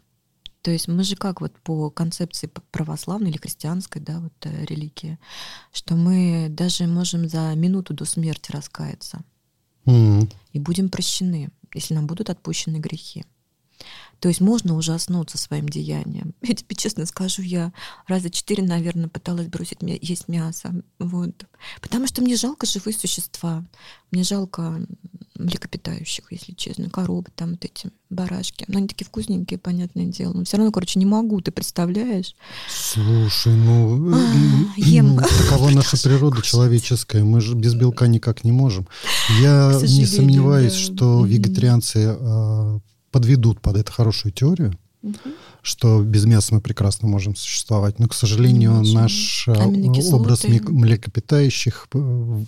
то есть мы же как вот по концепции православной или христианской, да, вот э, религии, что мы даже можем за минуту до смерти раскаяться. Mm-hmm. И будем прощены, если нам будут отпущены грехи. То есть можно ужаснуться своим деянием. *laughs* Я тебе честно скажу, я раза четыре, наверное, пыталась бросить есть мясо. Вот. Потому что мне жалко живые существа. Мне жалко млекопитающих, если честно. Коровы там вот эти, барашки. Но они такие вкусненькие, понятное дело. Но все равно, короче, не могу, ты представляешь? Слушай, ну... А, ем. Такова *laughs* наша природа человеческая. Мы же без белка никак не можем. Я не сомневаюсь, что вегетарианцы а, подведут под это хорошую теорию, угу. что без мяса мы прекрасно можем существовать. Но, к сожалению, наш э, образ млекопитающих э,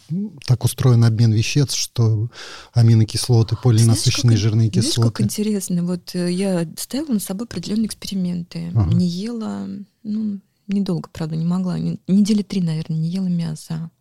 так устроен обмен веществ, что аминокислоты, полинасыщенные знаешь, жирные кислоты. Знаешь, как интересно. Вот э, я ставила на собой определенные эксперименты. Ага. Не ела, ну, недолго, правда, не могла. Недели три, наверное, не ела мясо.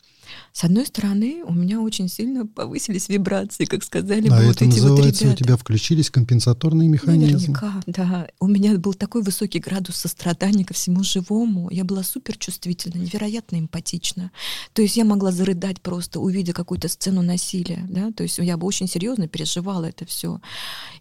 С одной стороны, у меня очень сильно повысились вибрации, как сказали а бы вот эти вот ребята. у тебя включились компенсаторные механизмы. Наверняка, да. У меня был такой высокий градус сострадания ко всему живому. Я была супер чувствительна, невероятно эмпатична. То есть я могла зарыдать просто, увидя какую-то сцену насилия. Да? То есть я бы очень серьезно переживала это все.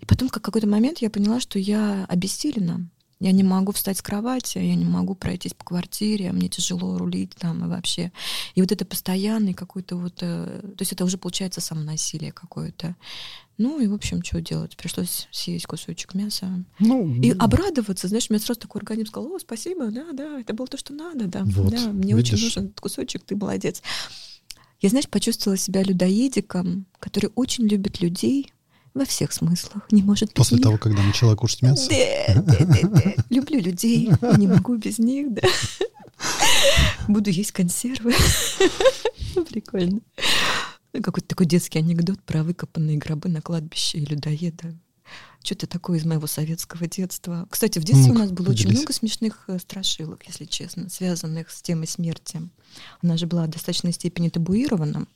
И потом, как какой-то момент, я поняла, что я обессилена. Я не могу встать с кровати, я не могу пройтись по квартире, мне тяжело рулить там и вообще. И вот это постоянный какой-то вот... Э, то есть это уже получается самонасилие какое-то. Ну и, в общем, что делать? Пришлось съесть кусочек мяса. Ну, и обрадоваться. Знаешь, у меня сразу такой организм сказал, о, спасибо, да, да, это было то, что надо, да. Вот, да мне видишь? очень нужен кусочек, ты молодец. Я, знаешь, почувствовала себя людоедиком, который очень любит людей, во всех смыслах. Не может быть После них. того, когда начала кушать мясо? Да, да, да, да. Люблю людей, не могу без них, да. Буду есть консервы. Прикольно. Ну, какой-то такой детский анекдот про выкопанные гробы на кладбище и людоеда. Что-то такое из моего советского детства. Кстати, в детстве ну, у нас было поделись. очень много смешных э, страшилок, если честно, связанных с темой смерти. Она же была в достаточной степени табуирована.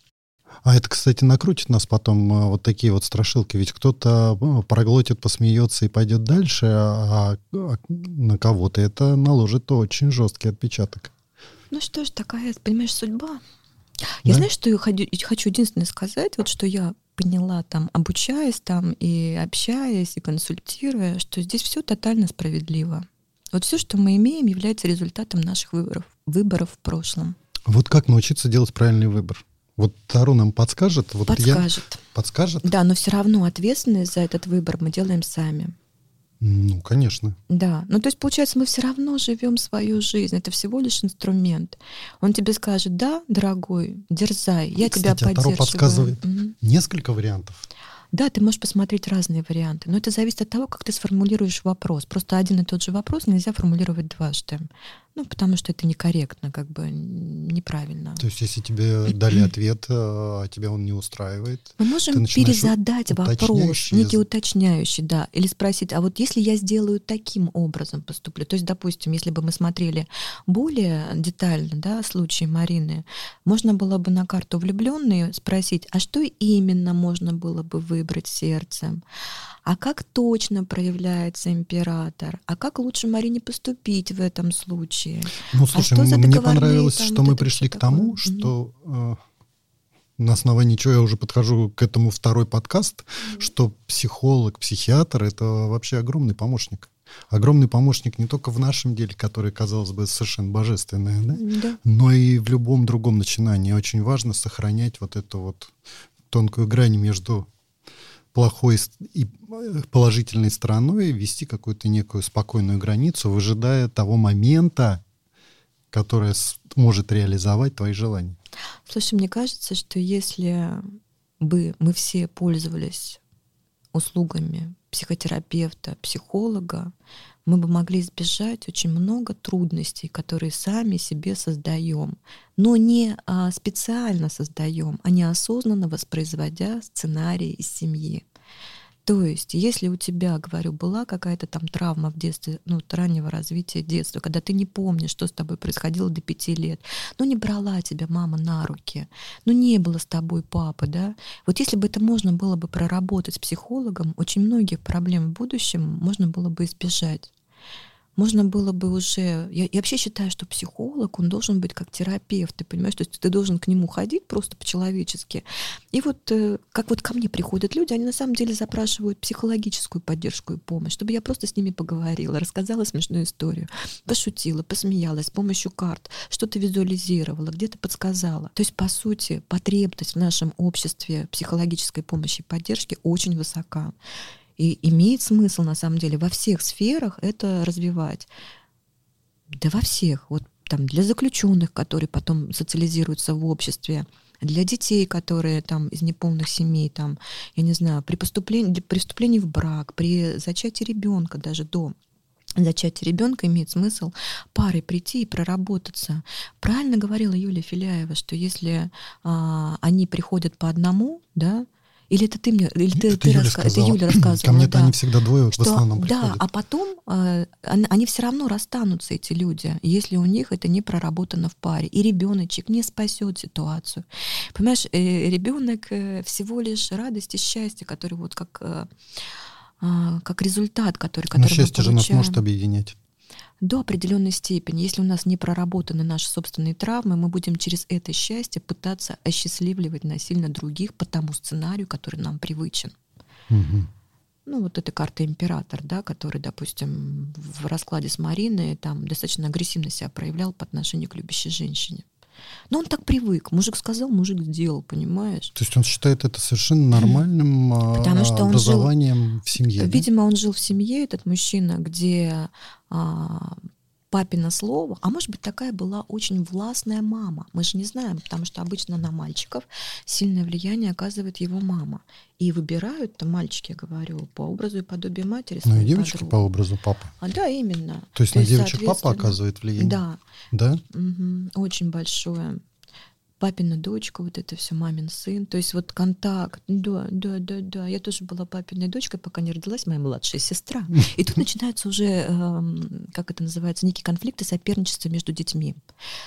А это, кстати, накрутит нас потом а, вот такие вот страшилки. Ведь кто-то ну, проглотит, посмеется и пойдет дальше, а, а на кого-то это наложит очень жесткий отпечаток. Ну что ж, такая, понимаешь, судьба. Я да? знаю, что я хочу, хочу единственное сказать, вот что я поняла там, обучаясь там и общаясь и консультируя, что здесь все тотально справедливо. Вот все, что мы имеем, является результатом наших выборов, выборов в прошлом. Вот как научиться делать правильный выбор? Вот Тару нам подскажет? Вот подскажет. Я... Подскажет? Да, но все равно ответственность за этот выбор мы делаем сами. Ну, конечно. Да. Ну, то есть, получается, мы все равно живем свою жизнь. Это всего лишь инструмент. Он тебе скажет, да, дорогой, дерзай, я Кстати, тебя поддерживаю. Таро подсказывает угу. несколько вариантов. Да, ты можешь посмотреть разные варианты, но это зависит от того, как ты сформулируешь вопрос. Просто один и тот же вопрос нельзя формулировать дважды. Ну, потому что это некорректно, как бы неправильно. То есть, если тебе дали ответ, а тебя он не устраивает. Мы можем перезадать вопрос, некий уточняющий, да, или спросить, а вот если я сделаю таким образом поступлю, то есть, допустим, если бы мы смотрели более детально, да, случай Марины, можно было бы на карту влюбленные спросить, а что именно можно было бы выбрать сердцем? А как точно проявляется император? А как лучше Марине поступить в этом случае? Ну, а слушай, а мне понравилось, там, что вот мы пришли к тому, такое? что э, на основании чего я уже подхожу к этому второй подкаст, mm-hmm. что психолог, психиатр — это вообще огромный помощник. Огромный помощник не только в нашем деле, который, казалось бы, совершенно божественное, да? Да. но и в любом другом начинании. Очень важно сохранять вот эту вот тонкую грань между плохой и э, положительной стороной вести какую-то некую спокойную границу, выжидая того момента, которое может реализовать твои желания. Слушай, мне кажется, что если бы мы все пользовались услугами психотерапевта, психолога, мы бы могли избежать очень много трудностей, которые сами себе создаем, но не а, специально создаем, а неосознанно воспроизводя сценарии из семьи. То есть, если у тебя, говорю, была какая-то там травма в детстве, ну, раннего развития детства, когда ты не помнишь, что с тобой происходило до пяти лет, ну, не брала тебя мама на руки, ну, не было с тобой папы, да, вот если бы это можно было бы проработать с психологом, очень многих проблем в будущем можно было бы избежать можно было бы уже... Я, я вообще считаю, что психолог, он должен быть как терапевт, ты понимаешь? То есть ты должен к нему ходить просто по-человечески. И вот э, как вот ко мне приходят люди, они на самом деле запрашивают психологическую поддержку и помощь, чтобы я просто с ними поговорила, рассказала смешную историю, пошутила, посмеялась с помощью карт, что-то визуализировала, где-то подсказала. То есть, по сути, потребность в нашем обществе психологической помощи и поддержки очень высока. И имеет смысл, на самом деле, во всех сферах это развивать. Да во всех. Вот там для заключенных, которые потом социализируются в обществе, для детей, которые там из неполных семей, там, я не знаю, при поступлении, при преступлении в брак, при зачатии ребенка, даже до зачатия ребенка имеет смысл парой прийти и проработаться. Правильно говорила Юлия Филяева, что если а, они приходят по одному, да, или это ты мне, или ты, это, ты Юля раска... это Юля рассказывала. Ко мне-то да. они всегда двое что, в основном приходят. Да, а потом э, они все равно расстанутся, эти люди, если у них это не проработано в паре. И ребеночек не спасет ситуацию. Понимаешь, э, ребенок э, всего лишь радость и счастье, который вот как, э, э, как результат, который, который Но счастье же нас может объединять до определенной степени. Если у нас не проработаны наши собственные травмы, мы будем через это счастье пытаться осчастливливать насильно других по тому сценарию, который нам привычен. Угу. Ну, вот эта карта император, да, который, допустим, в раскладе с Мариной там достаточно агрессивно себя проявлял по отношению к любящей женщине. Но он так привык. Мужик сказал, мужик сделал, понимаешь? То есть он считает это совершенно нормальным Потому что образованием жил, в семье. Видимо, да? он жил в семье, этот мужчина, где а, папина слово, а может быть такая была очень властная мама. Мы же не знаем, потому что обычно на мальчиков сильное влияние оказывает его мама. И выбирают-то мальчики, я говорю, по образу и подобию матери. Ну и девочки подругу. по образу папы. А, да, именно. То есть То на есть, девочек папа оказывает влияние? Да. Да? Угу, очень большое папина дочка, вот это все мамин сын. То есть вот контакт, да, да, да, да. Я тоже была папиной дочкой, пока не родилась моя младшая сестра. И тут начинаются уже, эм, как это называется, некие конфликты, соперничества между детьми.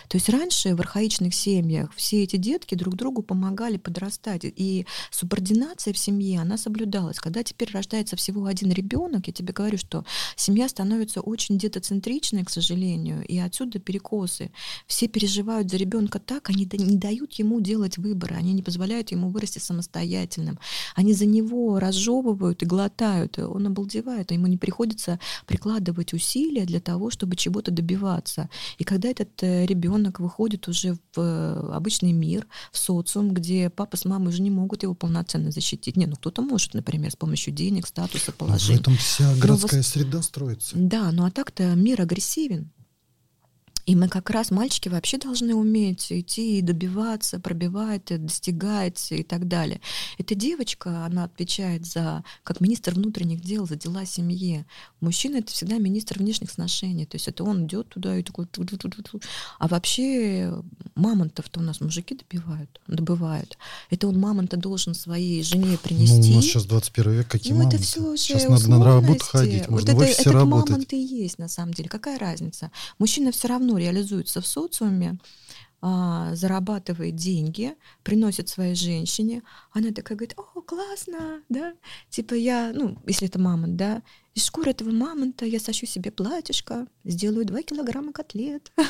То есть раньше в архаичных семьях все эти детки друг другу помогали подрастать. И субординация в семье, она соблюдалась. Когда теперь рождается всего один ребенок, я тебе говорю, что семья становится очень детоцентричной, к сожалению, и отсюда перекосы. Все переживают за ребенка так, они не дают ему делать выборы, они не позволяют ему вырасти самостоятельным. Они за него разжевывают и глотают, и он обалдевает, а ему не приходится прикладывать усилия для того, чтобы чего-то добиваться. И когда этот э, ребенок выходит уже в э, обычный мир, в социум, где папа с мамой уже не могут его полноценно защитить. Не, ну кто-то может, например, с помощью денег, статуса, положения. В этом вся городская но, среда строится. Да, ну а так-то мир агрессивен. И мы как раз, мальчики вообще должны уметь идти и добиваться, пробивать, достигать и так далее. Эта девочка, она отвечает за, как министр внутренних дел, за дела семьи. Мужчина — это всегда министр внешних отношений. То есть это он идет туда и такой... А вообще мамонтов-то у нас мужики добивают, добывают. Это он мамонта должен своей жене принести. Ну, у нас сейчас 21 век, какие ну, мамонты? это все уже Сейчас надо на работу ходить, можно вот в офисе это, работать. мамонты и есть, на самом деле. Какая разница? Мужчина все равно реализуется в социуме, а, зарабатывает деньги, приносит своей женщине, она такая говорит, о, классно, да, типа я, ну, если это мама, да, из шкуры этого мамонта я сощу себе платьишко, сделаю 2 килограмма котлет. *laughs*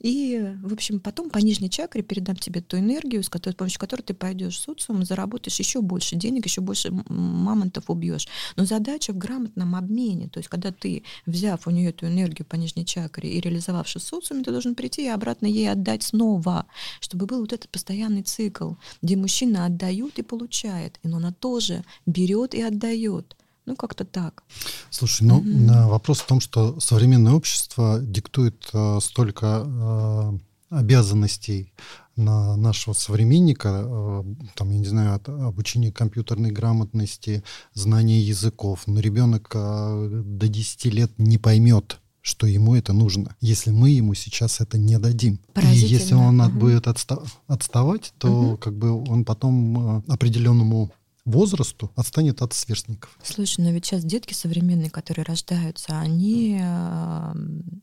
И, в общем, потом по нижней чакре передам тебе ту энергию, с, которой, с помощью которой ты пойдешь в социум, заработаешь еще больше денег, еще больше мамонтов убьешь. Но задача в грамотном обмене. То есть, когда ты, взяв у нее эту энергию по нижней чакре и реализовавши в социуме, ты должен прийти и обратно ей отдать снова, чтобы был вот этот постоянный цикл, где мужчина отдает и получает, и она тоже берет и отдает. Ну, как-то так. Слушай, ну, угу. вопрос в том, что современное общество диктует э, столько э, обязанностей на нашего современника, э, там, я не знаю, от обучения компьютерной грамотности, знания языков. Но ребенок э, до 10 лет не поймет, что ему это нужно, если мы ему сейчас это не дадим. И если он угу. будет отста- отставать, то угу. как бы он потом определенному возрасту отстанет от сверстников. Слушай, но ведь сейчас детки современные, которые рождаются, они эм,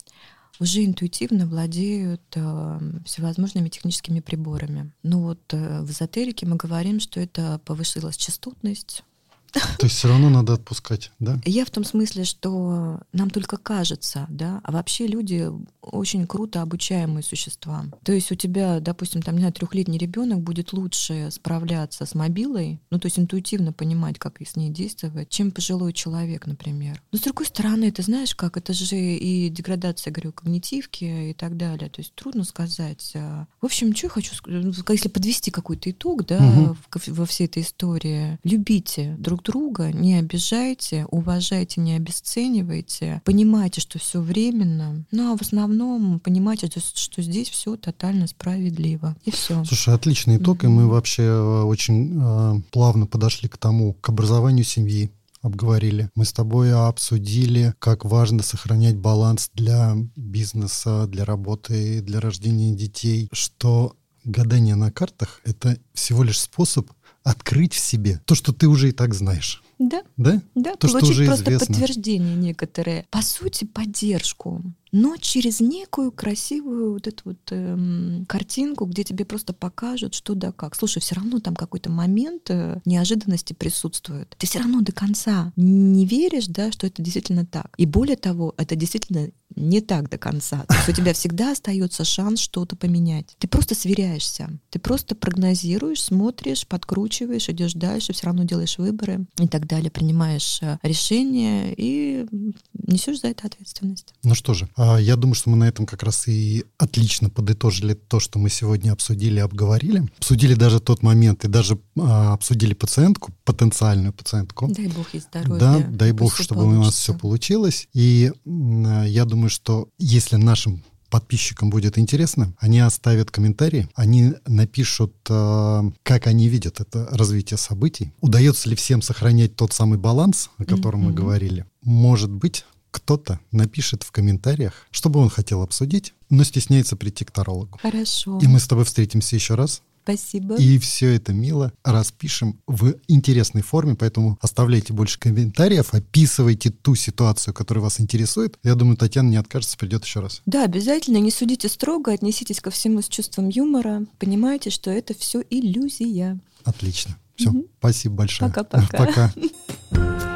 уже интуитивно владеют э, всевозможными техническими приборами. Ну вот э, в эзотерике мы говорим, что это повышилась частотность, то есть все равно надо отпускать, да? Я в том смысле, что нам только кажется, да, а вообще люди очень круто обучаемые существа. То есть у тебя, допустим, там, не знаю, трехлетний ребенок будет лучше справляться с мобилой, ну, то есть интуитивно понимать, как с ней действовать, чем пожилой человек, например. Но с другой стороны, ты знаешь, как это же и деградация, говорю, когнитивки и так далее. То есть трудно сказать. А. В общем, что я хочу сказать, ну, если подвести какой-то итог, да, угу. во всей этой истории, любите друг друг друга, не обижайте, уважайте, не обесценивайте, понимайте, что все временно, ну а в основном понимайте, что здесь все тотально справедливо. И все. Слушай, отличный итог, mm-hmm. и мы вообще э, очень э, плавно подошли к тому, к образованию семьи, обговорили. Мы с тобой обсудили, как важно сохранять баланс для бизнеса, для работы, для рождения детей, что гадание на картах — это всего лишь способ открыть в себе то, что ты уже и так знаешь. Да. Да? Да, то, получить что уже просто известно. подтверждение некоторые. По сути, поддержку но через некую красивую вот эту вот эм, картинку, где тебе просто покажут, что да как. Слушай, все равно там какой-то момент э, неожиданности присутствует. Ты все равно до конца не веришь, да, что это действительно так. И более того, это действительно не так до конца. То есть у тебя всегда остается шанс что-то поменять. Ты просто сверяешься, ты просто прогнозируешь, смотришь, подкручиваешь, идешь дальше, все равно делаешь выборы и так далее, принимаешь э, решения и несешь за это ответственность. Ну что же, а, я думаю, что мы на этом как раз и отлично подытожили то, что мы сегодня обсудили, обговорили. Обсудили даже тот момент и даже а, обсудили пациентку, потенциальную пациентку. Дай бог ей здоровья. Да, дай бог, чтобы получится. у нас все получилось. И я думаю, что если нашим подписчикам будет интересно, они оставят комментарии, они напишут, как они видят это развитие событий. Удается ли всем сохранять тот самый баланс, о котором mm-hmm. мы говорили? Может быть, кто-то напишет в комментариях, что бы он хотел обсудить, но стесняется прийти к тарологу. Хорошо. И мы с тобой встретимся еще раз. Спасибо. И все это мило распишем в интересной форме, поэтому оставляйте больше комментариев, описывайте ту ситуацию, которая вас интересует. Я думаю, Татьяна не откажется, придет еще раз. Да, обязательно. Не судите строго, отнеситесь ко всему с чувством юмора. Понимаете, что это все иллюзия. Отлично. Все, угу. спасибо большое. Пока-пока. *laughs* Пока. *laughs*